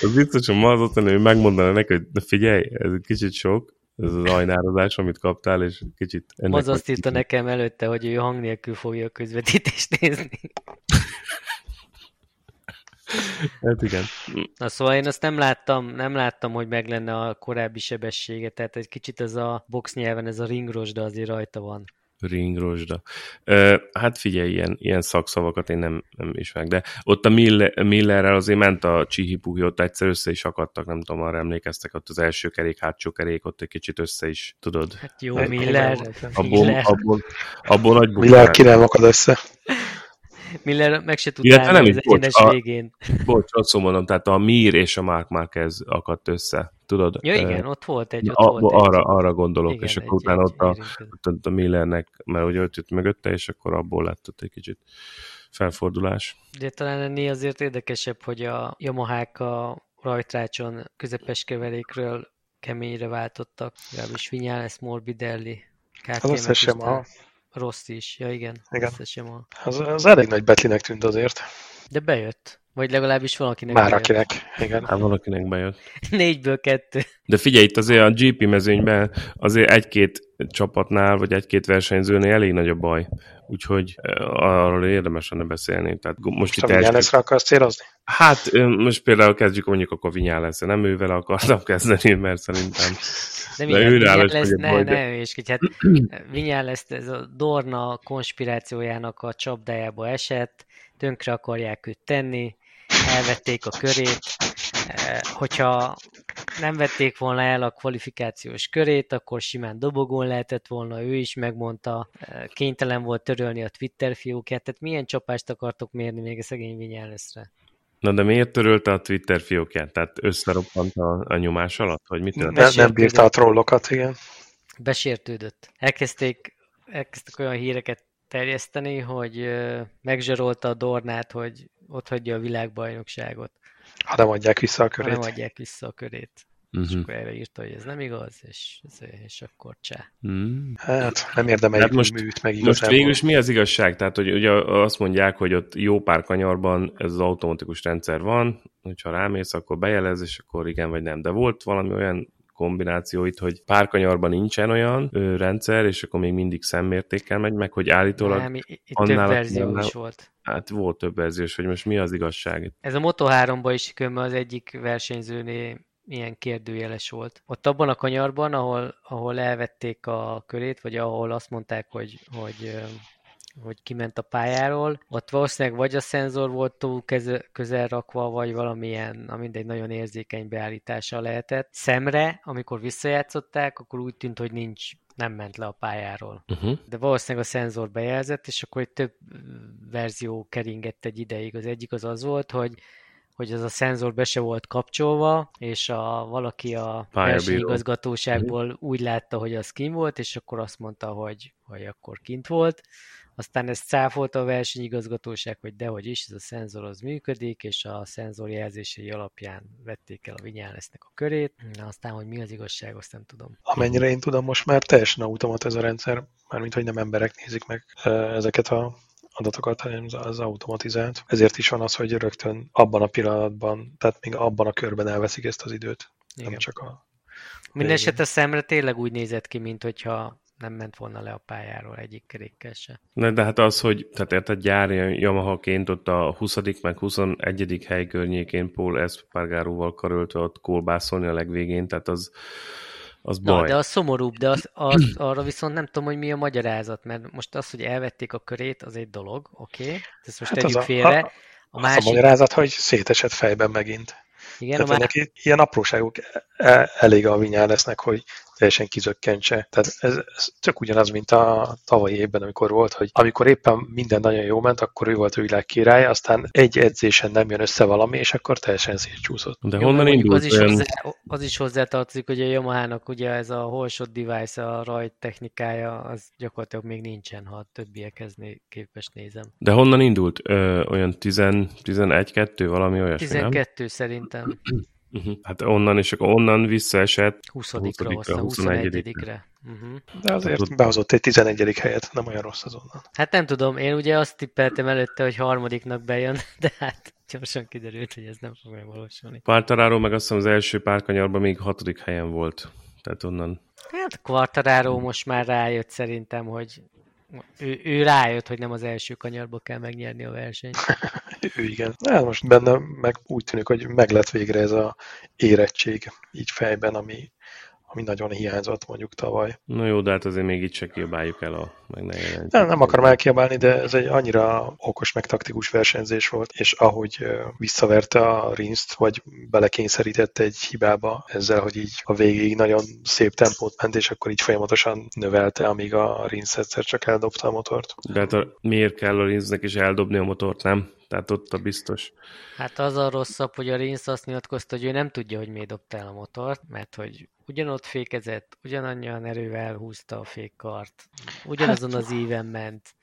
az biztos, hogy ma azután, hogy megmondaná neki, hogy de figyelj, ez egy kicsit sok, ez az ajnározás, amit kaptál, és kicsit ennek Az azt írta nekem előtte, hogy ő hang nélkül fogja a közvetítést nézni. Hát igen. Na szóval én azt nem láttam, nem láttam, hogy meg lenne a korábbi sebessége, tehát egy kicsit ez a box nyelven, ez a ringrosda azért rajta van. Ringrosda. Hát figyelj, ilyen, ilyen szakszavakat én nem, nem ismerek, de ott a Miller, Millerrel azért ment a csihipuhi, ott egyszer össze is akadtak, nem tudom, arra emlékeztek, ott az első kerék, hátsó kerék, ott egy kicsit össze is, tudod. Hát jó, Egy- Miller, Abból, Miller, abból, abból nagy Miller ki nem akad össze. Miller meg se Illetve tudta nem állni is, az egyenes bocs, a- végén. Bocs, azt mondom, tehát a Mir és a Mark Marquez akadt össze, tudod? Ja igen, ott volt egy, ott a, volt egy. arra, arra gondolok, igen, és akkor egy- utána egy ott a, ott a Millernek, mert ugye ott jött mögötte, és akkor abból lett ott egy kicsit felfordulás. De talán ennél azért érdekesebb, hogy a Yamahák a rajtrácson közepes keverékről keményre váltottak, legalábbis Vinyales Morbidelli. Az KTM-et összes sem a... Rossz is, ja igen, Igen. Az, az elég nagy betlinek tűnt azért. De bejött. Vagy legalábbis valakinek Már bejött. akinek, igen. Hát valakinek bejött. Négyből kettő. De figyelj, itt azért a GP mezőnyben azért egy-két csapatnál, vagy egy-két versenyzőnél elég nagy a baj. Úgyhogy arról érdemes lenne beszélni. Tehát most Most itt a első... Vinyáleszre akarsz célozni? Hát most például kezdjük mondjuk akkor Vinyá lesz. Nem ővel akartam kezdeni, mert szerintem De De ő lesz, lesz, hogy ne, baj, de- ne, és hát Vinyales ez a Dorna konspirációjának a csapdájába esett, tönkre akarják őt tenni, elvették a körét, Eh, hogyha nem vették volna el a kvalifikációs körét, akkor simán dobogón lehetett volna, ő is megmondta, eh, kénytelen volt törölni a Twitter fiókját, tehát milyen csapást akartok mérni még a szegény Vinyalesre? Na de miért törölte a Twitter fiókját? Tehát összeroppant a, a nyomás alatt? Vagy mit történt? Ne, nem bírta a trollokat, igen. besértődött. Elkezdték, elkezdtek olyan híreket terjeszteni, hogy ö, megzsarolta a Dornát, hogy ott hagyja a világbajnokságot, Ha nem adják vissza a ha nem körét. adják vissza a körét. És Uh-huh. akkor erre írta, hogy ez nem igaz, és, és akkor csá. Mm. Hát nem érdemeljük Hát most- most, műt meg Most igazából. végül is mi az igazság? Tehát, hogy ugye azt mondják, hogy ott jó pár kanyarban ez az automatikus rendszer van, hogyha rámész, akkor bejelez, és akkor igen vagy nem. De volt valami olyan kombináció itt, hogy párkanyarban nincsen olyan ö, rendszer, és akkor még mindig szemmértékkel megy, meg hogy állítólag Nem, itt több verzió is volt. Hát volt több verziós, hogy most mi az igazság. Ez a Moto3-ban is kömmel az egyik versenyzőnél ilyen kérdőjeles volt. Ott abban a kanyarban, ahol, ahol elvették a körét, vagy ahol azt mondták, hogy, hogy hogy kiment a pályáról, ott valószínűleg vagy a szenzor volt túl közel rakva, vagy valamilyen, na mindegy, nagyon érzékeny beállítása lehetett. Szemre, amikor visszajátszották, akkor úgy tűnt, hogy nincs nem ment le a pályáról. Uh-huh. De valószínűleg a szenzor bejelzett, és akkor egy több verzió keringett egy ideig. Az egyik az az volt, hogy hogy az a szenzor be se volt kapcsolva, és a, valaki a versenyigazgatóságból uh-huh. úgy látta, hogy az kint volt, és akkor azt mondta, hogy, hogy akkor kint volt. Aztán ezt cáfolta a versenyigazgatóság, hogy dehogy is, ez a szenzor az működik, és a szenzor jelzései alapján vették el a Vinyálesznek a körét. Na, aztán, hogy mi az igazság, azt nem tudom. Amennyire én tudom, most már teljesen automat ez a rendszer, mármint, hogy nem emberek nézik meg ezeket a adatokat, hanem az automatizált. Ezért is van az, hogy rögtön abban a pillanatban, tehát még abban a körben elveszik ezt az időt. Igen. Nem csak a Mindenesetre szemre tényleg úgy nézett ki, mint hogyha nem ment volna le a pályáról egyik kerékkel se. Ne, de hát az, hogy tehát érted gyári Yamaha-ként ott a 20. meg 21. hely környékén Paul Espargaróval karöltve ott kolbászolni a legvégén, tehát az, az baj. Na, de az szomorúbb, de az, az, arra viszont nem tudom, hogy mi a magyarázat, mert most az, hogy elvették a körét, az egy dolog, oké? Okay? Ezt most hát tegyük félre. A, a, másik... a magyarázat, hogy szétesett fejben megint. Igen, Tehát a már... ilyen apróságok e- elég a vinyá lesznek, hogy teljesen kizökkentse. Tehát ez, ez csak ugyanaz, mint a tavalyi évben, amikor volt, hogy amikor éppen minden nagyon jó ment, akkor ő volt a világ király, aztán egy edzésen nem jön össze valami, és akkor teljesen szétcsúszott. De honnan indult? Az is, hozzá, az is hozzátartozik, hogy a Yamaha-nak ugye ez a holshot device, a rajt technikája, az gyakorlatilag még nincsen, ha a többiekhez né- képes nézem. De honnan indult? Ö, olyan 11-2, valami olyasmi, 12 nem? szerintem. Uh-huh. Hát onnan, és akkor onnan visszaesett 20-ra, 20 21-re. Uh-huh. De azért behozott egy 11. helyet, nem olyan rossz az onnan. Hát nem tudom, én ugye azt tippeltem előtte, hogy harmadiknak bejön, *laughs* de hát gyorsan kiderült, hogy ez nem fog megvalósulni. Quartararo meg azt hiszem az első párkanyarban még hatodik helyen volt. Tehát onnan... Hát Quartararo most már rájött szerintem, hogy ő, ő rájött, hogy nem az első kanyarba kell megnyerni a versenyt. ő igen. Hát most benne meg úgy tűnik, hogy meg lett végre ez a érettség így fejben, ami, ami nagyon hiányzott mondjuk tavaly. Na jó, de hát azért még itt se kiabáljuk el a meg ne nem, nem akarom elkiabálni, de ez egy annyira okos meg taktikus versenyzés volt, és ahogy visszaverte a Rinszt, vagy belekényszerítette egy hibába ezzel, hogy így a végéig nagyon szép tempót ment, és akkor így folyamatosan növelte, amíg a Rinsz egyszer csak eldobta a motort. De hát a, miért kell a Rinsznek is eldobni a motort, nem? Tehát ott a biztos. Hát az a rosszabb, hogy a Rinsz azt nyilatkozta, hogy ő nem tudja, hogy miért dobta el a motort, mert hogy ugyanott fékezett, ugyanannyian erővel húzta a fékkart, ugyanazon hát, az íven ment.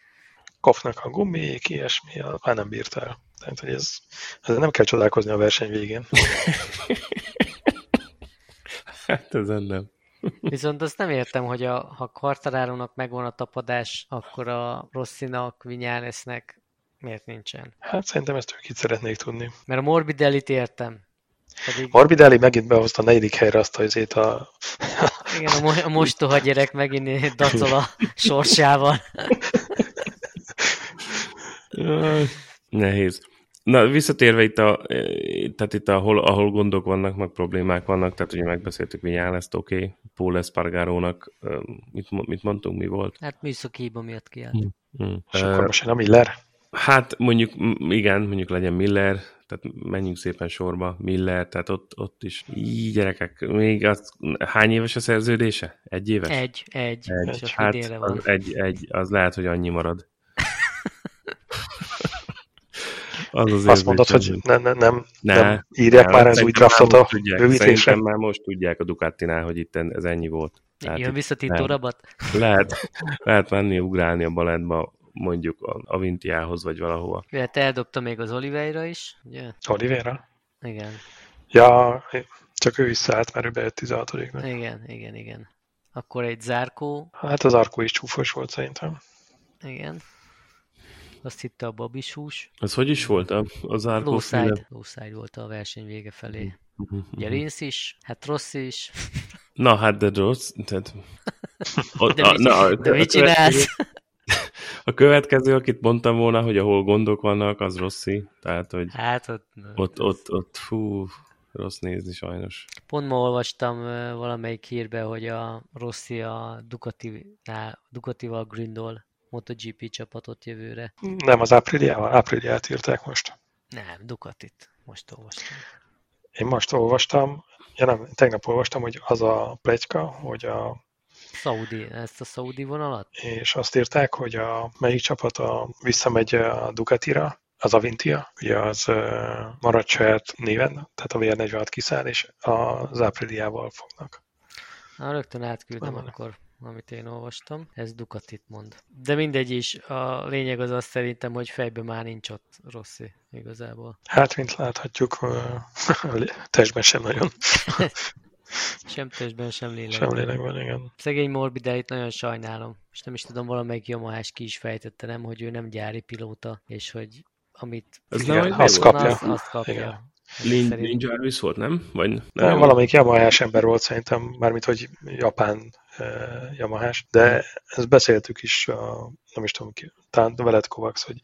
Kopnak a gumik, ilyesmi, már nem bírt el. Tehát, hogy ez, ez nem kell csodálkozni a verseny végén. *laughs* hát ezen nem. Viszont azt nem értem, hogy a, ha Quartararónak megvan a tapadás, akkor a Rosszinak, Vinyálesznek miért nincsen? Hát szerintem ezt ők itt szeretnék tudni. Mert a Morbidellit értem. Pedig... Morbidelli megint behozta a negyedik helyre azt az a... Igen, a, mo- a mostoha gyerek megint dacol a sorsával. *laughs* Nehéz. Na, visszatérve itt, a, tehát itt ahol, ahol gondok vannak, meg problémák vannak, tehát ugye megbeszéltük Vinyál ezt, oké, okay. Paul Espargarónak, mit, mit mondtunk, mi volt? Hát műszaki hiba miatt kiállt. Hmm. Hmm. És akkor most a Miller? Hát mondjuk, igen, mondjuk legyen Miller, tehát menjünk szépen sorba, Miller, tehát ott, ott is, így gyerekek, még az, hány éves a szerződése? Egy éves? Egy, egy. egy. Hát az, egy, egy, az lehet, hogy annyi marad. *laughs* az az Azt mondod, hogy ne, ne, nem, ne, nem írják nem, már az új draftot a bővítésre? Már most tudják a Ducatinál, hogy itt ez ennyi volt. Tehát Jön visszatító rabat? Lehet, lehet menni, ugrálni a baletba, mondjuk a Avintiához, vagy valahova. Hát eldobta még az Oliveira is, ugye? Oliveira? Igen. Ja, csak ő visszaállt, mert ő bejött 16 -nek. Igen, igen, igen. Akkor egy zárkó. Hát az Arkó is csúfos volt szerintem. Igen. azt hitte a babis hús. Ez hogy is volt a, a zárkó Lowside, Lowside volt a verseny vége felé. Ugye Rinsz is, hát rossz is. Na, hát de rossz, tehát... O, *laughs* de, a, mit, na, de mit csinálsz? A következő, akit mondtam volna, hogy ahol gondok vannak, az Rossi. Tehát, hogy hát ott, ott, ott, ott, fú, rossz nézni sajnos. Pont ma olvastam valamelyik hírbe, hogy a Rossi a Ducati, Ducatival grindol MotoGP csapatot jövőre. Nem, az ápriliával, ápriliát írták most. Nem, Ducatit. Most olvastam. Én most olvastam, ja nem, tegnap olvastam, hogy az a plegyka, hogy a Saudi, ezt a Saudi vonalat? És azt írták, hogy a melyik csapat a, visszamegy a Ducatira, az Avintia, ugye az uh, maradt saját néven, tehát a VR46 kiszáll, és az Apriliával fognak. Na, rögtön átküldem Nem akkor, amit én olvastam. Ez Ducatit mond. De mindegy is, a lényeg az azt szerintem, hogy fejben már nincs ott Rossi igazából. Hát, mint láthatjuk, *laughs* uh, testben sem nagyon. *laughs* Sem testben, sem lélekben. Sem lélekben, igen. Szegény Morbidellit nagyon sajnálom. És nem is tudom, valamelyik Yamahás ki is fejtette, nem, hogy ő nem gyári pilóta, és hogy amit Ez igen, nem azt kapja. Azt, azt kapja. Igen. Lin. Lin Jarvis volt, nem? Vagy nem? nem valamelyik Yamahás ember volt szerintem, mármint, hogy japán uh, Yamahás, de ezt beszéltük is, uh, nem is tudom ki, talán veled Kovacs, hogy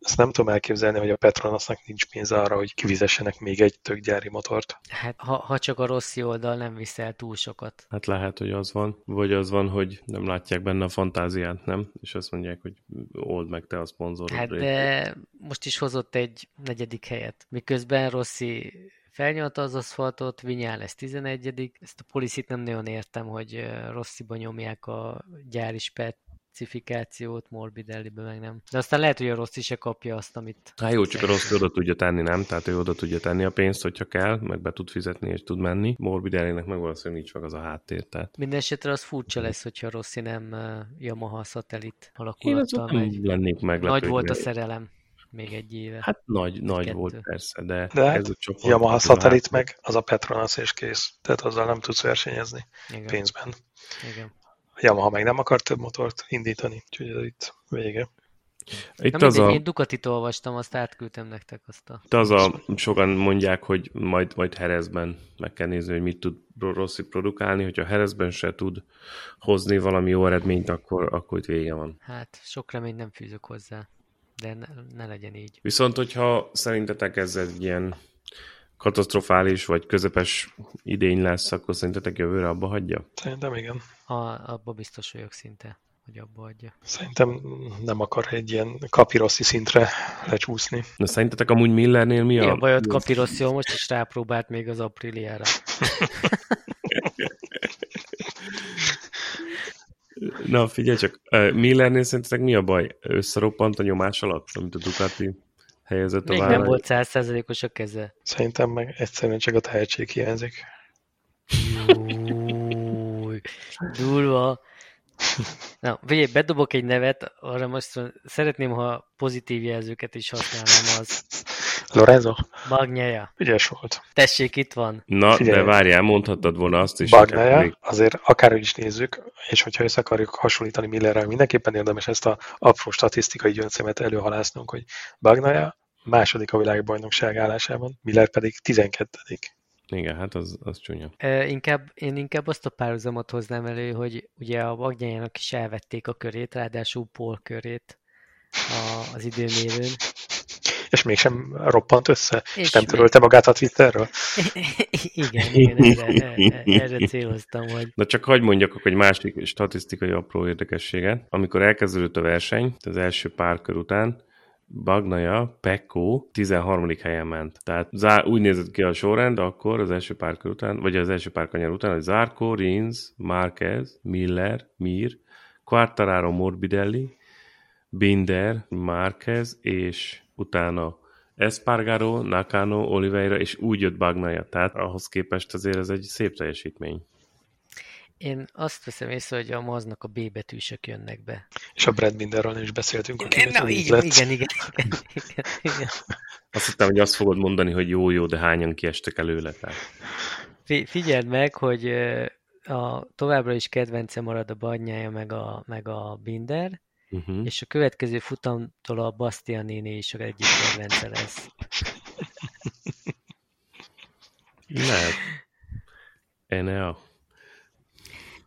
ezt nem tudom elképzelni, hogy a Petronasnak nincs pénze arra, hogy kivizessenek még egy tök gyári motort. Hát ha, ha csak a rossz oldal nem viszel túl sokat. Hát lehet, hogy az van. Vagy az van, hogy nem látják benne a fantáziát, nem? És azt mondják, hogy old meg te a szponzorod. Hát de most is hozott egy negyedik helyet. Miközben Rossi felnyalta az aszfaltot, Vinyál lesz 11 Ezt a policit nem nagyon értem, hogy Rossziba nyomják a gyári spet specifikációt, Morbidelli-be meg nem. De aztán lehet, hogy a rossz is se kapja azt, amit... Hát jó, csak a rossz oda tudja tenni, nem? Tehát ő oda tudja tenni a pénzt, hogyha kell, meg be tud fizetni és tud menni. Morbidelli-nek meg valószínűleg nincs meg az a háttér. Tehát... Mindenesetre az furcsa lesz, hogyha Rossi nem uh, Yamaha szatellit alakulattal megy. Nem lennék Nagy volt a szerelem még egy éve. Hát nagy, nagy kettő. volt persze, de, de ez a csoport... Yamaha szatellit meg, az a Petronas és kész. Tehát azzal nem tudsz versenyezni Igen. pénzben. Igen. Yamaha meg nem akar több motort indítani, úgyhogy ez itt vége. Itt Na az mindegy, a... én Ducatit olvastam, azt átküldtem nektek azt a... Itt az a, sokan mondják, hogy majd, majd Herezben meg kell nézni, hogy mit tud Rossi produkálni, hogyha Herezben se tud hozni valami jó eredményt, akkor, akkor itt vége van. Hát, sok reményt nem fűzök hozzá, de ne, ne legyen így. Viszont, hogyha szerintetek ez egy ilyen katasztrofális vagy közepes idény lesz, akkor szerintetek jövőre abba hagyja? Szerintem igen. A, abba biztos vagyok szinte, hogy abba hagyja. Szerintem nem akar egy ilyen kapiroszi szintre lecsúszni. Na szerintetek amúgy Millernél mi a... Igen, bajod kapiroszi, most is rápróbált még az apriliára. *laughs* Na figyelj csak, Millernél szerintetek mi a baj? Összeroppant a nyomás alatt, amit a Ducati helyezett a Még nem volt százszerzelékos a keze. Szerintem meg egyszerűen csak a tehetség hiányzik. Júj, durva. Na, figyelj, bedobok egy nevet, arra most szeretném, ha pozitív jelzőket is használnám az. Lorenzo? Magnyaja. Ügyes volt. Tessék, itt van. Na, Figyelj. de várjál, mondhattad volna azt is. Magnyaja, azért akárhogy is nézzük, és hogyha össze akarjuk hasonlítani Millerrel, mindenképpen érdemes ezt a apró statisztikai gyöncémet előhalásznunk, hogy Bagnaja második a világbajnokság állásában, Miller pedig 12 igen, hát az, az csúnya. E, inkább, én inkább azt a párhuzamot hoznám elő, hogy ugye a Magnyájának is elvették a körét, ráadásul Paul körét a, az időmérőn. *laughs* És mégsem roppant össze? És, és nem törölte még... magát a Twitterről? *laughs* igen, igen, erre, *laughs* erre céloztam, hogy... Na csak hagyd mondjak hogy másik statisztikai apró érdekességet. Amikor elkezdődött a verseny, az első pár kör után, Bagnaja, Pekko 13. helyen ment. Tehát zár, úgy nézett ki a sorrend akkor az első pár kör után, vagy az első pár kanyar után, hogy Zarko, Rins, Marquez, Miller, Mir, Quartararo, Morbidelli, Binder, Marquez, és utána Espargaro, Nakano, Oliveira, és úgy jött Bagnaja. Tehát ahhoz képest azért ez egy szép teljesítmény. Én azt veszem észre, hogy a maznak a B betűsök jönnek be. És a Brad Binderről is beszéltünk. Igen, na, így, igen, igen, igen, igen, igen. Azt hittem, hogy azt fogod mondani, hogy jó-jó, de hányan kiestek előle. Tehát. Figyeld meg, hogy a, továbbra is kedvence marad a Badnyája meg a, meg a Binder, uh-huh. és a következő futamtól a Bastianini is egyik kedvence lesz. Lehet. Enea.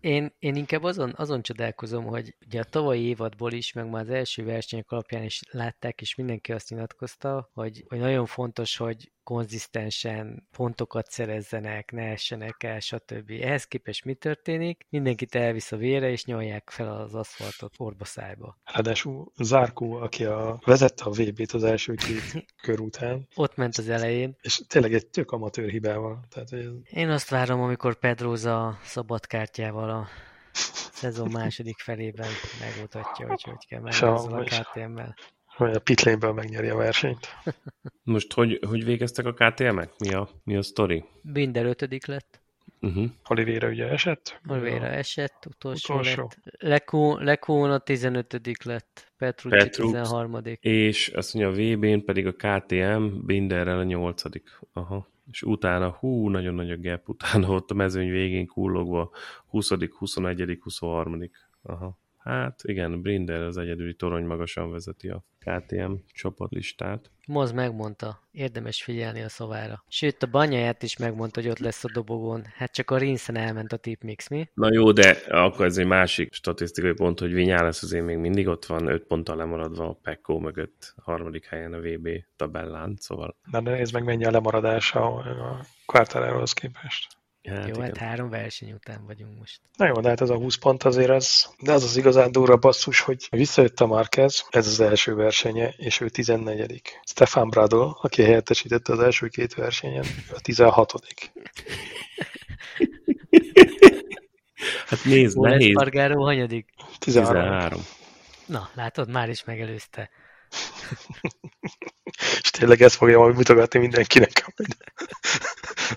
Én, én inkább azon, azon csodálkozom, hogy ugye a tavalyi évadból is, meg már az első versenyek alapján is látták, és mindenki azt nyilatkozta, hogy, hogy nagyon fontos, hogy konzisztensen pontokat szerezzenek, ne essenek el, stb. Ehhez képest mi történik? Mindenkit elvisz a vére, és nyolják fel az aszfaltot orba szájba. Ráadásul Zárkó, aki a, vezette a VB-t az első két *laughs* kör után. Ott ment az elején. És tényleg egy tök amatőr hibával. Tehát, hogy... Én azt várom, amikor Pedroza szabadkártyával a szezon második felében megmutatja, hogy hogy kell menni a KTM-mel hogy a pitlane megnyeri a versenyt. Most hogy, hogy végeztek a KTM-ek? Mi a, mi a sztori? Binder ötödik lett. Uh-huh. Oliveira ugye esett? Oliveira esett, utolsó, utolsó. lett. Lekón a 15 lett, Petrucci Petrux, 13 És azt mondja, a VB-n pedig a KTM Binderrel a 8 Aha. És utána, hú, nagyon nagy a gap, utána ott a mezőny végén kullogva 20 21 23 Aha. Hát igen, Brinder az egyedüli torony magasan vezeti a KTM csapatlistát. Moz megmondta, érdemes figyelni a szavára. Sőt, a banyáját is megmondta, hogy ott lesz a dobogón. Hát csak a Rinszen elment a tipmix, mi? Na jó, de akkor ez egy másik statisztikai pont, hogy lesz azért még mindig ott van, 5 ponttal lemaradva a Pekko mögött, a harmadik helyen a VB tabellán, szóval... Na de nézd meg, mennyi a lemaradása a Quartararohoz képest. Hát, jó, igen. hát három verseny után vagyunk most. Na jó, de hát ez a 20 pont azért az, de az az igazán durva basszus, hogy visszajött a Marquez, ez az első versenye, és ő 14 Stefan Bradl, aki helyettesítette az első két versenyen, a 16 Hát nézd, nehéz. Pargáró hanyadik? 13. 13. Na, látod, már is megelőzte. és tényleg ezt fogja majd mutogatni mindenkinek.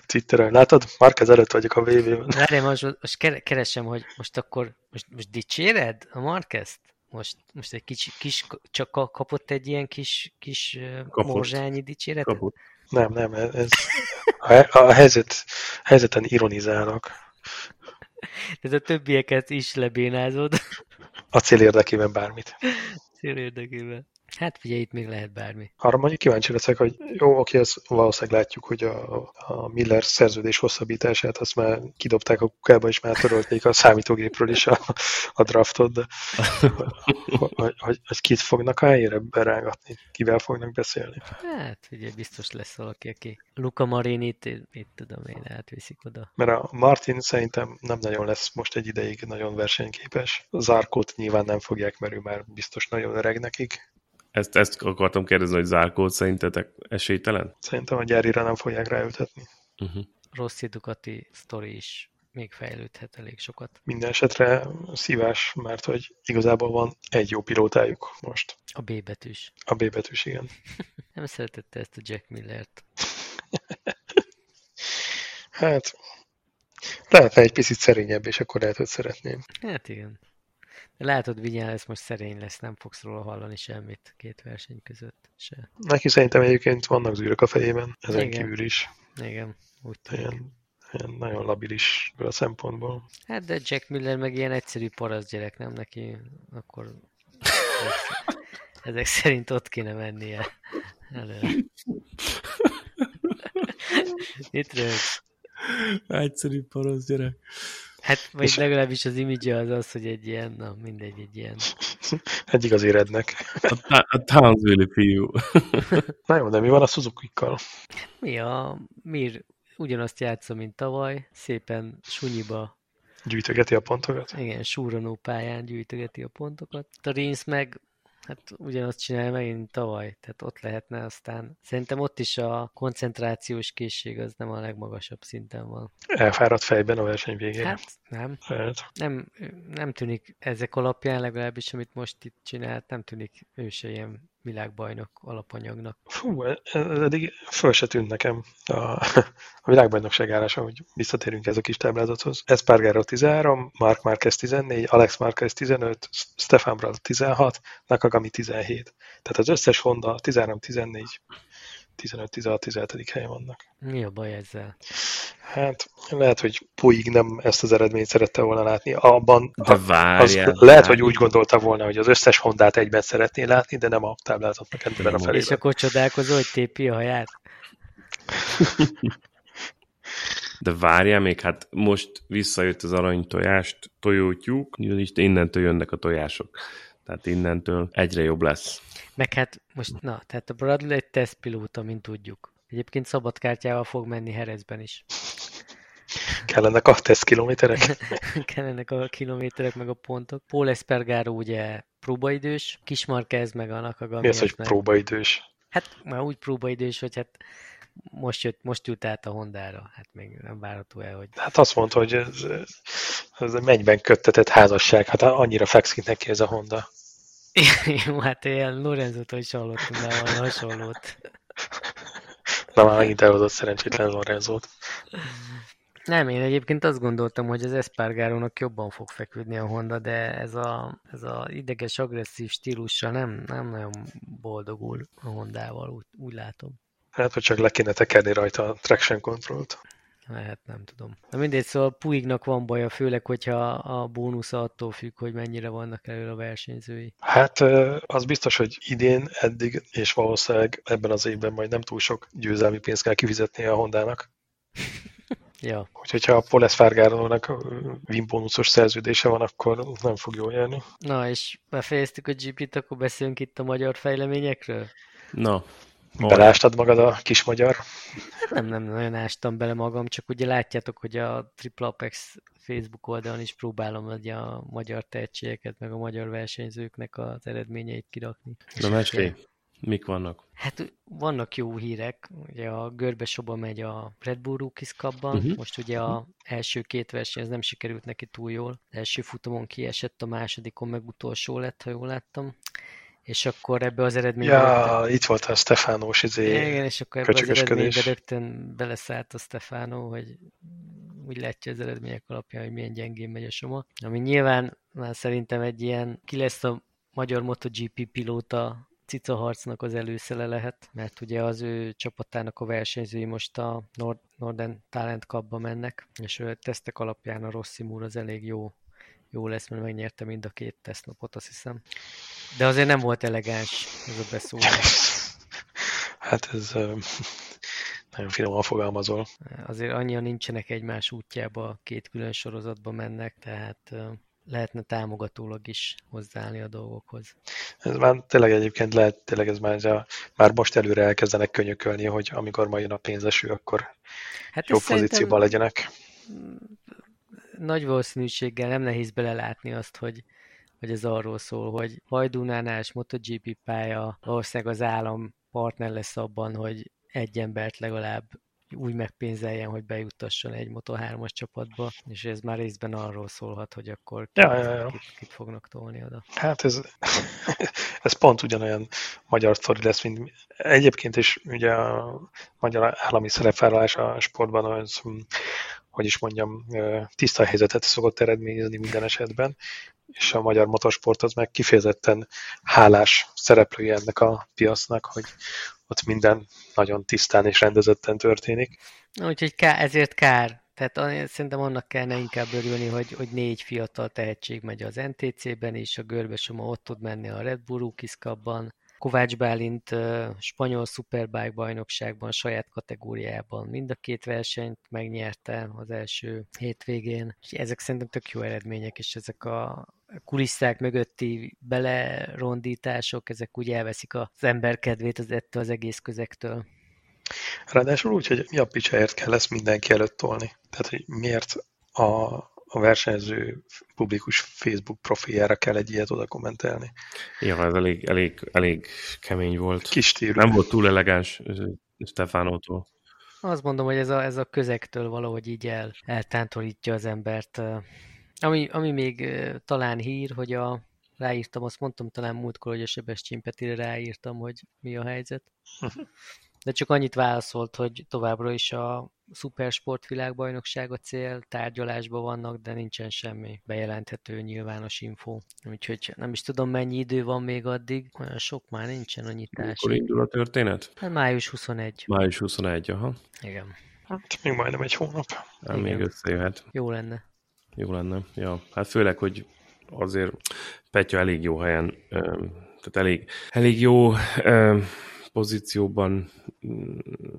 Twitteren. Látod? Márkez előtt vagyok a VV-ben. Várjál, most, most keresem, hogy most akkor most, most dicséred a Markezt? Most, most egy kis, kis, csak kapott egy ilyen kis, kis kapott. morzsányi dicséretet? Kapott. Nem, nem, ez a, a helyzet, helyzeten ironizálnak. Ez a többieket is lebénázod. A cél érdekében bármit. Cél érdekében. Hát figyelj, itt még lehet bármi. Arra mondjuk kíváncsi leszek, hogy jó, oké, ezt valószínűleg látjuk, hogy a, a Miller szerződés hosszabbítását azt már kidobták a kukába, és már törölték a számítógépről is a, a draftot, de hogy, hogy, hogy kit fognak a helyére berángatni, kivel fognak beszélni. Hát, ugye biztos lesz valaki, aki Luca Marinit, mit tudom én, átviszik oda. Mert a Martin szerintem nem nagyon lesz most egy ideig nagyon versenyképes. Zárkót nyilván nem fogják, mert ő már biztos nagyon öreg nekik. Ezt, ezt akartam kérdezni, hogy Zárkót szerintetek esélytelen? Szerintem a gyárira nem fogják ráültetni. Uh-huh. Rossz Ducati sztori is még fejlődhet elég sokat. Minden esetre szívás, mert hogy igazából van egy jó pilótájuk most. A B betűs. A B betűs, igen. *laughs* nem szeretette ezt a Jack Millert. *laughs* hát, lehetne egy picit szerényebb, és akkor lehet, hogy szeretném. Hát igen. De látod, Vinyá ez most szerény lesz, nem fogsz róla hallani semmit két verseny között se. Neki szerintem egyébként vannak zűrök a fejében, ezen Igen. kívül is. Igen, úgy ilyen, ilyen nagyon labilis a szempontból. Hát de Jack Miller meg ilyen egyszerű parasz gyerek, nem neki, akkor ezek szerint ott kéne mennie előre. *laughs* Rögsz. Egyszerű parasz gyerek. Hát, vagy és legalábbis az image az az, hogy egy ilyen, na mindegy, egy ilyen. egy *laughs* igazi rednek. A, a Townsville fiú. *laughs* na jó, de mi van a Suzuki-kkal? Mi a Mir ugyanazt játsza, mint tavaly, szépen sunyiba gyűjtögeti a pontokat? Igen, súranó pályán gyűjtögeti a pontokat. A Rins meg Hát ugyanazt csinálja megint tavaly, tehát ott lehetne aztán. Szerintem ott is a koncentrációs készség az nem a legmagasabb szinten van. Elfáradt fejben a verseny végén? Hát nem. Lehet. Nem, nem tűnik ezek alapján legalábbis, amit most itt csinált, nem tűnik ő se ilyen világbajnok alapanyagnak. Fú, ez eddig föl se tűnt nekem a, *laughs* a világbajnokság állása, hogy visszatérünk ez a kis táblázathoz. Espargaro 13, Mark Marquez 14, Alex Marquez 15, Stefan Bradl 16, Nakagami 17. Tehát az összes Honda 13, 14, 15, 16, 17. helyen vannak. Mi a baj ezzel? Hát lehet, hogy Puig nem ezt az eredményt szerette volna látni. Abban de várjál, az, lehet, hogy úgy gondolta volna, hogy az összes Hondát egyben szeretné látni, de nem a táblázatnak ebben a felében. És akkor csodálkozó, hogy tépi a haját? *laughs* De várjál még, hát most visszajött az arany tojást, tojótyúk, innentől jönnek a tojások. Tehát innentől egyre jobb lesz. Meg hát most, na, tehát a Bradley egy tesztpilóta, mint tudjuk. Egyébként szabadkártyával fog menni Herezben is. Kellenek a teszt kilométerek? *laughs* Kellenek a kilométerek, meg a pontok. Paul Espargaro ugye próbaidős, Kismarquez meg a Nakagami. Mi az, hogy próbaidős? Hát már úgy próbaidős, hogy hát most, jött, most jut át a Hondára, hát még nem várható el, hogy... Hát azt mondta, hogy ez, ez a mennyben köttetett házasság, hát annyira fekszik neki ez a Honda. *laughs* Jó, hát ilyen Lorenzo-tól is hallottunk már valami hasonlót. Na már megint elhozott szerencsétlen Lorenzót. Nem, én egyébként azt gondoltam, hogy az Espargarónak jobban fog feküdni a Honda, de ez a, ez a ideges, agresszív stílussal nem, nem nagyon boldogul a Hondával, úgy, úgy látom. Hát, hogy csak le kéne tekerni rajta a traction controlt. Lehet, nem tudom. Na mindegy, szóval Puignak van baja, főleg, hogyha a bónusz attól függ, hogy mennyire vannak elő a versenyzői. Hát az biztos, hogy idén, eddig, és valószínűleg ebben az évben majd nem túl sok győzelmi pénzt kell kifizetni a Hondának. *laughs* ja. Úgyhogy ha a Poles Fargárónak bónuszos szerződése van, akkor nem fog jól jönni. Na, és befejeztük a GP-t, akkor beszélünk itt a magyar fejleményekről? Na, Belástad magad a kis magyar? Nem, nem nagyon ástam bele magam, csak ugye látjátok, hogy a Triple Apex Facebook oldalon is próbálom hogy a magyar tehetségeket, meg a magyar versenyzőknek az eredményeit kirakni. Na, mesélj, mik vannak? Hát vannak jó hírek, ugye a Görbesoba megy a Red Bull Rookies Cup-ban, uh-huh. most ugye a első két verseny ez nem sikerült neki túl jól, az első futamon kiesett, a másodikon meg utolsó lett, ha jól láttam és akkor ebbe az eredménybe... Ja, rögtön... itt volt a Stefánós izé Igen, és akkor ebbe az eredménybe rögtön beleszállt a Stefánó, hogy úgy látja az eredmények alapján, hogy milyen gyengén megy a soma. Ami nyilván már szerintem egy ilyen, ki lesz a magyar MotoGP pilóta cica harcnak az előszele lehet, mert ugye az ő csapatának a versenyzői most a Nord Northern Talent Cup-ba mennek, és a tesztek alapján a Rossi Moore az elég jó jó lesz, mert megnyerte mind a két tesztnapot, azt hiszem. De azért nem volt elegáns ez a beszólás. Hát ez nagyon finoman fogalmazol. Azért annyian nincsenek egymás útjába, két külön sorozatba mennek, tehát lehetne támogatólag is hozzáállni a dolgokhoz. Ez már tényleg egyébként lehet, tényleg ez már, már most előre elkezdenek könyökölni, hogy amikor majd jön a pénzeső, akkor hát jobb pozícióban legyenek nagy valószínűséggel nem nehéz belelátni azt, hogy, hogy ez arról szól, hogy Hajdunánál és MotoGP pálya valószínűleg az állam partner lesz abban, hogy egy embert legalább úgy megpénzeljen, hogy bejuttasson egy Moto3-as csapatba, és ez már részben arról szólhat, hogy akkor ja, ja, ja. Kit, kit fognak tolni oda. Hát ez, *laughs* ez pont ugyanolyan magyar sztori lesz, mint egyébként is ugye a magyar állami szerepvállalás a sportban az hogy is mondjam, tiszta helyzetet szokott eredményezni minden esetben, és a magyar motorsport az meg kifejezetten hálás szereplője ennek a piacnak, hogy ott minden nagyon tisztán és rendezetten történik. Úgyhogy kár, ezért kár. Tehát szerintem annak kellene inkább örülni, hogy, hogy négy fiatal tehetség megy az NTC-ben is, a Görbesoma ott tud menni a Red Bull Rookies Kovács Bálint spanyol Superbike bajnokságban, saját kategóriában mind a két versenyt megnyerte az első hétvégén. Ezek szerintem tök jó eredmények, és ezek a kulisszák mögötti belerondítások, ezek úgy elveszik az ember kedvét az ettől az egész közektől. Ráadásul úgy, hogy mi a picsáért kell ezt mindenki előtt tolni. Tehát, hogy miért a a versenyző publikus Facebook profiljára kell egy ilyet oda kommentelni. Ja, ez elég, elég, elég kemény volt. Kis tírű. Nem volt túl elegáns Stefánótól. Azt mondom, hogy ez a, ez a közektől valahogy így el, eltántorítja az embert. Ami, ami még talán hír, hogy a ráírtam, azt mondtam talán múltkor, hogy a Sebestyén Petire ráírtam, hogy mi a helyzet. *laughs* De csak annyit válaszolt, hogy továbbra is a szupersport világbajnoksága cél, tárgyalásban vannak, de nincsen semmi bejelenthető nyilvános info. Úgyhogy nem is tudom, mennyi idő van még addig. Olyan sok már nincsen a nyitás. Mikor indul a történet? Hát május 21. Május 21, aha. Igen. Hát még majdnem egy hónap. Hát még összejöhet. Jó lenne. Jó lenne. Ja, hát főleg, hogy azért Petya elég jó helyen, tehát elég, elég jó pozícióban, mm,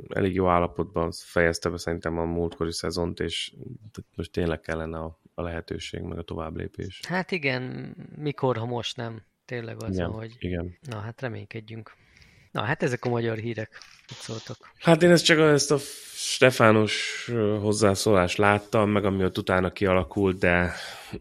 elég jó állapotban fejezte be szerintem a múltkori szezont, és most tényleg kellene a, a lehetőség, meg a továbblépés. Hát igen, mikor, ha most nem. Tényleg az, igen, hogy... Igen. Na, hát reménykedjünk. Na, hát ezek a magyar hírek. Mit szóltok? Hát én ezt csak ezt a Stefános hozzászólást láttam, meg ami ott utána kialakult, de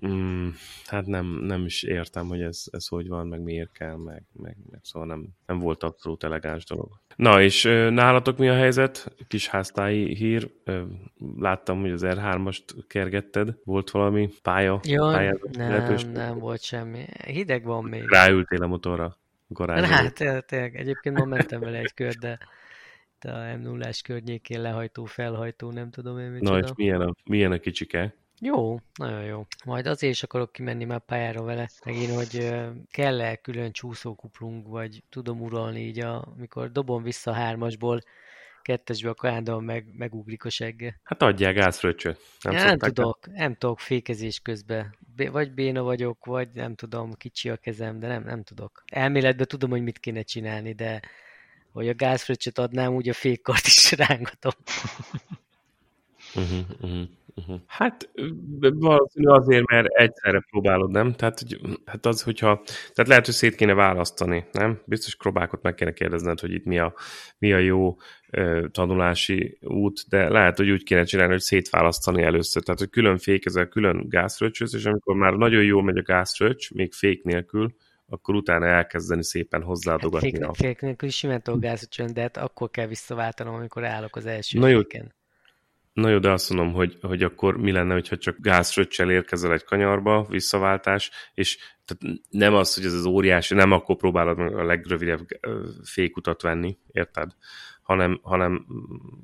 mm, hát nem, nem is értem, hogy ez, ez hogy van, meg miért kell, meg, meg, meg szóval nem, nem volt abszolút elegáns dolog. Na, és nálatok mi a helyzet? Kis háztáji hír. Láttam, hogy az R3-ast kergetted. Volt valami pálya? Jaj, nem, nem volt semmi. Hideg van még. Ráültél a motorra garázsban. Hát tényleg, egyébként ma mentem vele egy kör, de a m 0 környékén lehajtó, felhajtó, nem tudom én mit Na, és milyen a, milyen a kicsike? Jó, nagyon jó. Majd azért is akarok kimenni már pályára vele, megint, hogy kell-e külön csúszókuplunk, vagy tudom uralni így, amikor dobom vissza hármasból, kettesbe a kajándal meg, megugrik a segge. Hát adják gázfröccsöt. Nem, ja, nem tudok, nem tudok fékezés közben. Vagy béna vagyok, vagy nem tudom, kicsi a kezem, de nem, nem tudok. Elméletben tudom, hogy mit kéne csinálni, de hogy a gázfröccsöt adnám, úgy a fékkart is *laughs* rángatom. uh-huh, uh-huh. Uh-huh. Hát valószínű azért, mert egyszerre próbálod, nem? Tehát, hogy, hát az, hogyha, tehát lehet, hogy szét kéne választani, nem? Biztos próbákat meg kéne kérdezned, hogy itt mi a, mi a jó tanulási út, de lehet, hogy úgy kéne csinálni, hogy szétválasztani először. Tehát, hogy külön fékezel, külön gázfröccsöz, és amikor már nagyon jó megy a gázfröccs, még fék nélkül, akkor utána elkezdeni szépen hozzáadogatni. Hát fék, a... fék nélkül simán tudok de hát akkor kell visszaváltanom, amikor állok az első Na jó, féken. Na jó, de azt mondom, hogy, hogy akkor mi lenne, hogyha csak gázfröccsel érkezel egy kanyarba, visszaváltás, és tehát nem az, hogy ez az óriási, nem akkor próbálod meg a legrövidebb fékutat venni, érted? Hanem, hanem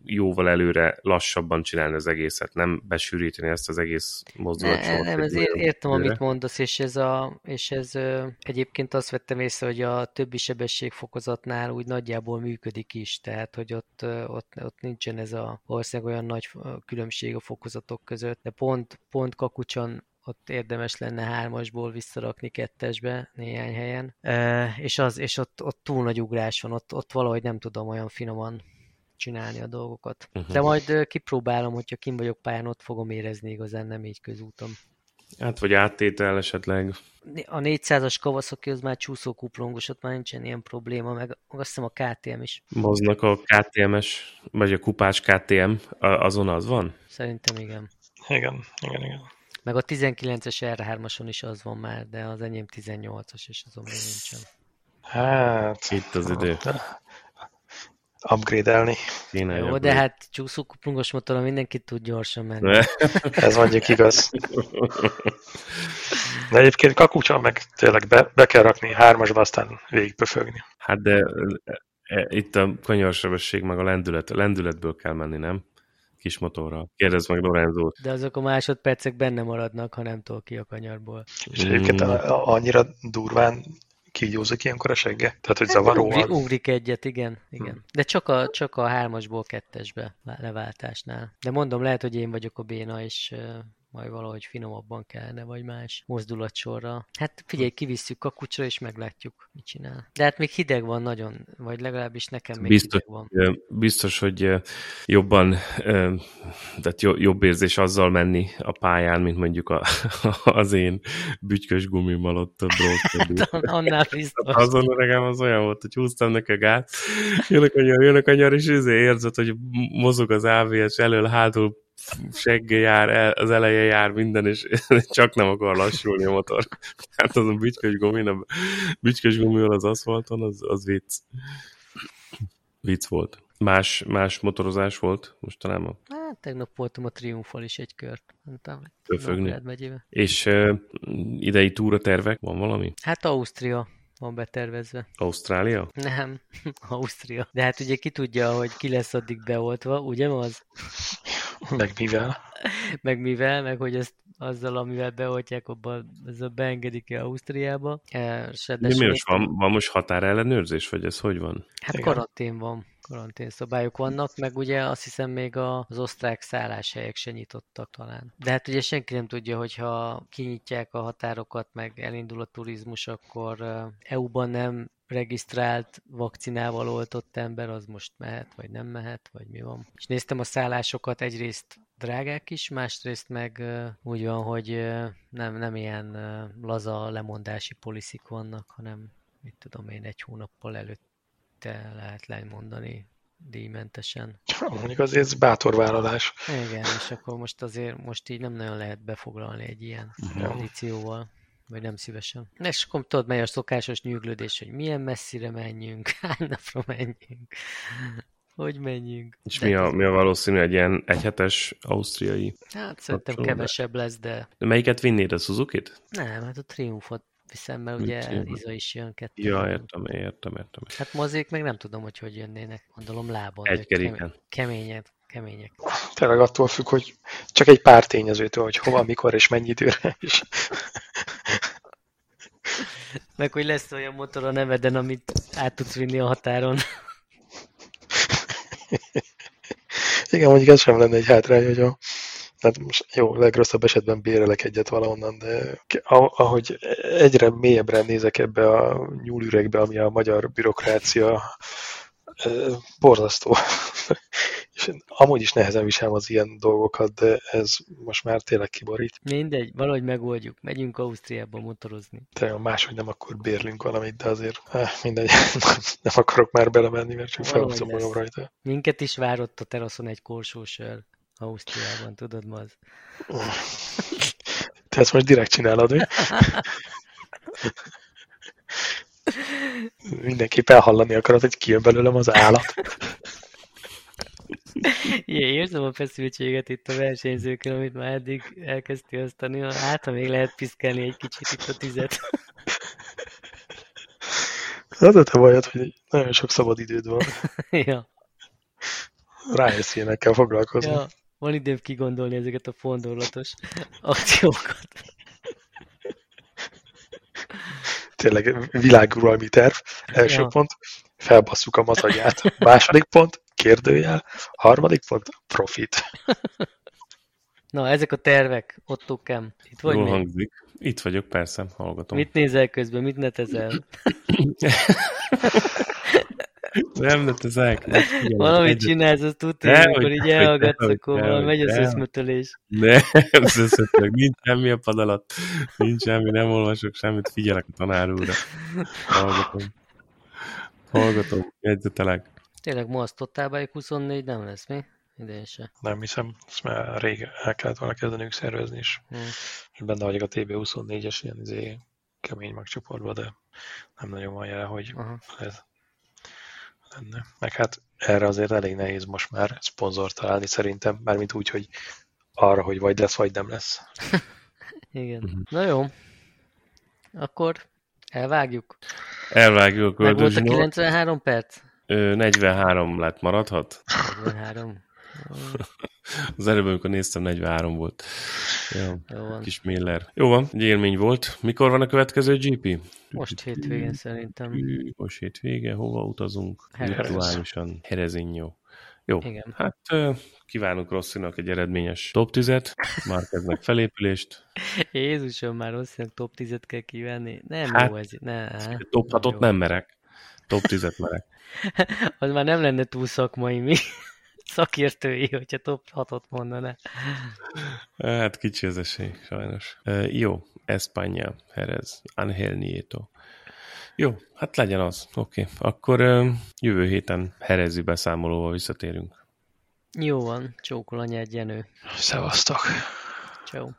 jóval előre lassabban csinálni az egészet, nem besűríteni ezt az egész mozdulatot. Ne, nem, ezért értem, előre. amit mondasz, és ez, a, és ez egyébként azt vettem észre, hogy a többi sebességfokozatnál úgy nagyjából működik is, tehát hogy ott, ott, ott nincsen ez a valószínűleg olyan nagy különbség a fokozatok között, de pont, pont kakucsan ott érdemes lenne hármasból visszarakni kettesbe néhány helyen, e, és, az, és ott, ott túl nagy ugrás van, ott, ott valahogy nem tudom olyan finoman csinálni a dolgokat. Uh-huh. De majd kipróbálom, hogyha kim vagyok pályán, ott fogom érezni igazán, nem így közúton. Hát, vagy áttétel esetleg. A 400-as Kawasaki az már csúszókuplongos, ott már nincsen ilyen probléma, meg azt hiszem a KTM is. Moznak a KTM-es, vagy a kupás KTM, azon az van? Szerintem igen. Igen, igen, igen. Meg a 19-es R3-ason is az van már, de az enyém 18-as, és azon még nincsen. Hát... Itt az idő. Upgrade-elni. Kéne Jó, de hát csúszókuplungos motoron mindenki tud gyorsan menni. *laughs* Ez mondjuk igaz. De egyébként kakucsa meg tényleg be, be kell rakni hármasba, aztán végigpöfögni. Hát de e, e, itt a kanyarsebesség meg a lendület, a lendületből kell menni, nem? Kis motorral. Kérdezd meg lorenzo De azok a másodpercek benne maradnak, ha nem tol ki a kanyarból. És egyébként mm. annyira durván kígyózik ilyenkor a segge? Tehát, hogy zavaró ugrik, ugrik egyet, igen. igen. Hmm. De csak a, csak a hármasból kettesbe leváltásnál. De mondom, lehet, hogy én vagyok a béna, és majd valahogy finomabban kellene, vagy más mozdulatsorra. Hát figyelj, kivisszük a kucsra, és meglátjuk, mit csinál. De hát még hideg van nagyon, vagy legalábbis nekem még biztos, hideg van. Biztos, hogy jobban, tehát jobb érzés azzal menni a pályán, mint mondjuk a, *laughs* az én bütykös gumimmal ott a hát, *laughs* Annál biztos. Azon öregem az olyan volt, hogy húztam neki a gát, jön a kanyar, jön a kanyar, és ezért érzed, hogy mozog az AVS elől, hátul segge jár, az eleje jár minden, és *laughs* csak nem akar lassulni a motor. *laughs* Hát az a bütykös gumi, a bütykös gumival az aszfalton, az, az vicc. Vicc volt. Más, más motorozás volt mostanában? Hát tegnap voltam a Triumfal is egy kört. Mondtam, Fölfögni. És uh, idei túra tervek? Van valami? Hát Ausztria van betervezve. Ausztrália? Nem, *laughs* Ausztria. De hát ugye ki tudja, hogy ki lesz addig beoltva, ugye az? Meg mivel? *laughs* meg mivel, meg hogy ezt azzal, amivel beoltják, abban ezzel beengedik-e Ausztriába. De mi most van, van most határellenőrzés, vagy ez hogy van? Hát Igen. karantén van. karanténszabályok vannak, meg ugye azt hiszem még az osztrák szálláshelyek se nyitottak talán. De hát ugye senki nem tudja, hogyha kinyitják a határokat, meg elindul a turizmus, akkor EU-ban nem regisztrált vakcinával oltott ember, az most mehet, vagy nem mehet, vagy mi van. És néztem a szállásokat, egyrészt drágák is, másrészt meg úgy van, hogy nem, nem ilyen laza lemondási poliszik vannak, hanem mit tudom én, egy hónappal előtte lehet lemondani díjmentesen. Mondjuk azért ez bátor vállalás. Igen, és akkor most azért most így nem nagyon lehet befoglalni egy ilyen tradícióval vagy nem szívesen. És akkor tudod, mely a szokásos nyűglődés, hogy milyen messzire menjünk, *laughs* hány napra menjünk, hogy menjünk. És mi a, mi a valószínű egy ilyen egyhetes ausztriai? Hát szerintem kevesebb lesz, de... De melyiket vinnéd, a Suzuki-t? Nem, hát a Triumfot viszem, mert ugye Iza is jön kettő. Ja, értem, értem, értem. Hát mozék meg nem tudom, hogy hogy jönnének. Gondolom lábon. Egy keréken. Kemények, kemények. Tényleg attól függ, hogy csak egy pár tényezőtől, hogy hova, mikor és mennyi időre is. Meg hogy lesz olyan motor a neveden, amit át tudsz vinni a határon. Igen, mondjuk ez sem lenne egy hátrány, hogy a, tehát most jó, legrosszabb esetben bérelek egyet valahonnan, de ahogy egyre mélyebbre nézek ebbe a nyúlüregbe, ami a magyar bürokrácia, borzasztó. És amúgy is nehezen viselem az ilyen dolgokat, de ez most már tényleg kiborít. Mindegy, valahogy megoldjuk. Megyünk Ausztriába motorozni. Te máshogy nem, akkor bérlünk valamit, de azért eh, mindegy, *laughs* nem akarok már belemenni, mert csak felhúzom magam rajta. Minket is várott a teraszon egy korsósör Ausztriában, tudod ma az. *laughs* Te ezt most direkt csinálod, mi? *laughs* Mindenképp elhallani akarod, hogy kijön belőlem az állat. Igen, érzem a feszültséget itt a versenyzőkön, amit már eddig elkezdtél osztani. Hát, ha még lehet piszkálni egy kicsit itt a tizet. Az a te bajod, hogy nagyon sok szabad időd van. *laughs* ja. Rájössz ilyenekkel foglalkozni. Ja, van időm kigondolni ezeket a fondorlatos akciókat. Tényleg világuralmi terv. Első ja. pont, felbasszuk a mazagját. Második pont, kérdőjel. Harmadik pont, profit. Na, ezek a tervek, Otto Kem. Itt vagy Jól hangzik. Itt vagyok, persze, hallgatom. Mit nézel közben, mit netezel? *coughs* nem netezek. Valamit egy... csinálsz, azt tudja, amikor így elhallgatsz, akkor valami megy az összmetölés. Nem, az összmetölök. Nincs semmi a pad alatt. Nincs semmi, nem olvasok semmit, figyelek a tanár úrra. Hallgatom. Hallgatom, jegyzetelek. Tényleg ma az Totálbájuk 24 nem lesz, mi? Idén se. Nem hiszem, ezt már rég el kellett volna kezdenünk szervezni is. Hmm. És benne vagyok a TB24-es ilyen izé, kemény magcsoportban, de nem nagyon van jele, hogy Aha. ez lenne. Meg hát erre azért elég nehéz most már szponzor találni szerintem, mármint úgy, hogy arra, hogy vagy lesz, vagy nem lesz. *laughs* Igen. Uh-huh. Na jó. Akkor elvágjuk. Elvágjuk. Meg volt a 93 perc? 43 lett, maradhat? 43. *laughs* Az előbb, amikor néztem, 43 volt. Ja, Jó van. Kis Miller. Jó van, egy élmény volt. Mikor van a következő GP? Most hétvégén szerintem. Most hétvége, hova utazunk? Virtuálisan. Herezinyó. Jó, Igen. hát kívánunk Rosszinak egy eredményes top 10-et, kezdnek felépülést. *laughs* Jézusom, már Rosszinak top 10-et kell kívánni. Nem hát, jó ez. Ne, top 6 nem merek. Top 10-et merek. *laughs* az már nem lenne túl szakmai mi *laughs* szakértői, hogyha top 6-ot mondaná. Hát kicsi az esély, sajnos. Uh, jó, Espanya, Jerez, Angel Nieto. Jó, hát legyen az. Oké, okay. akkor uh, jövő héten Herezi beszámolóval visszatérünk. Jó van, csókol anyád Jenő. Szevasztok. Ciao.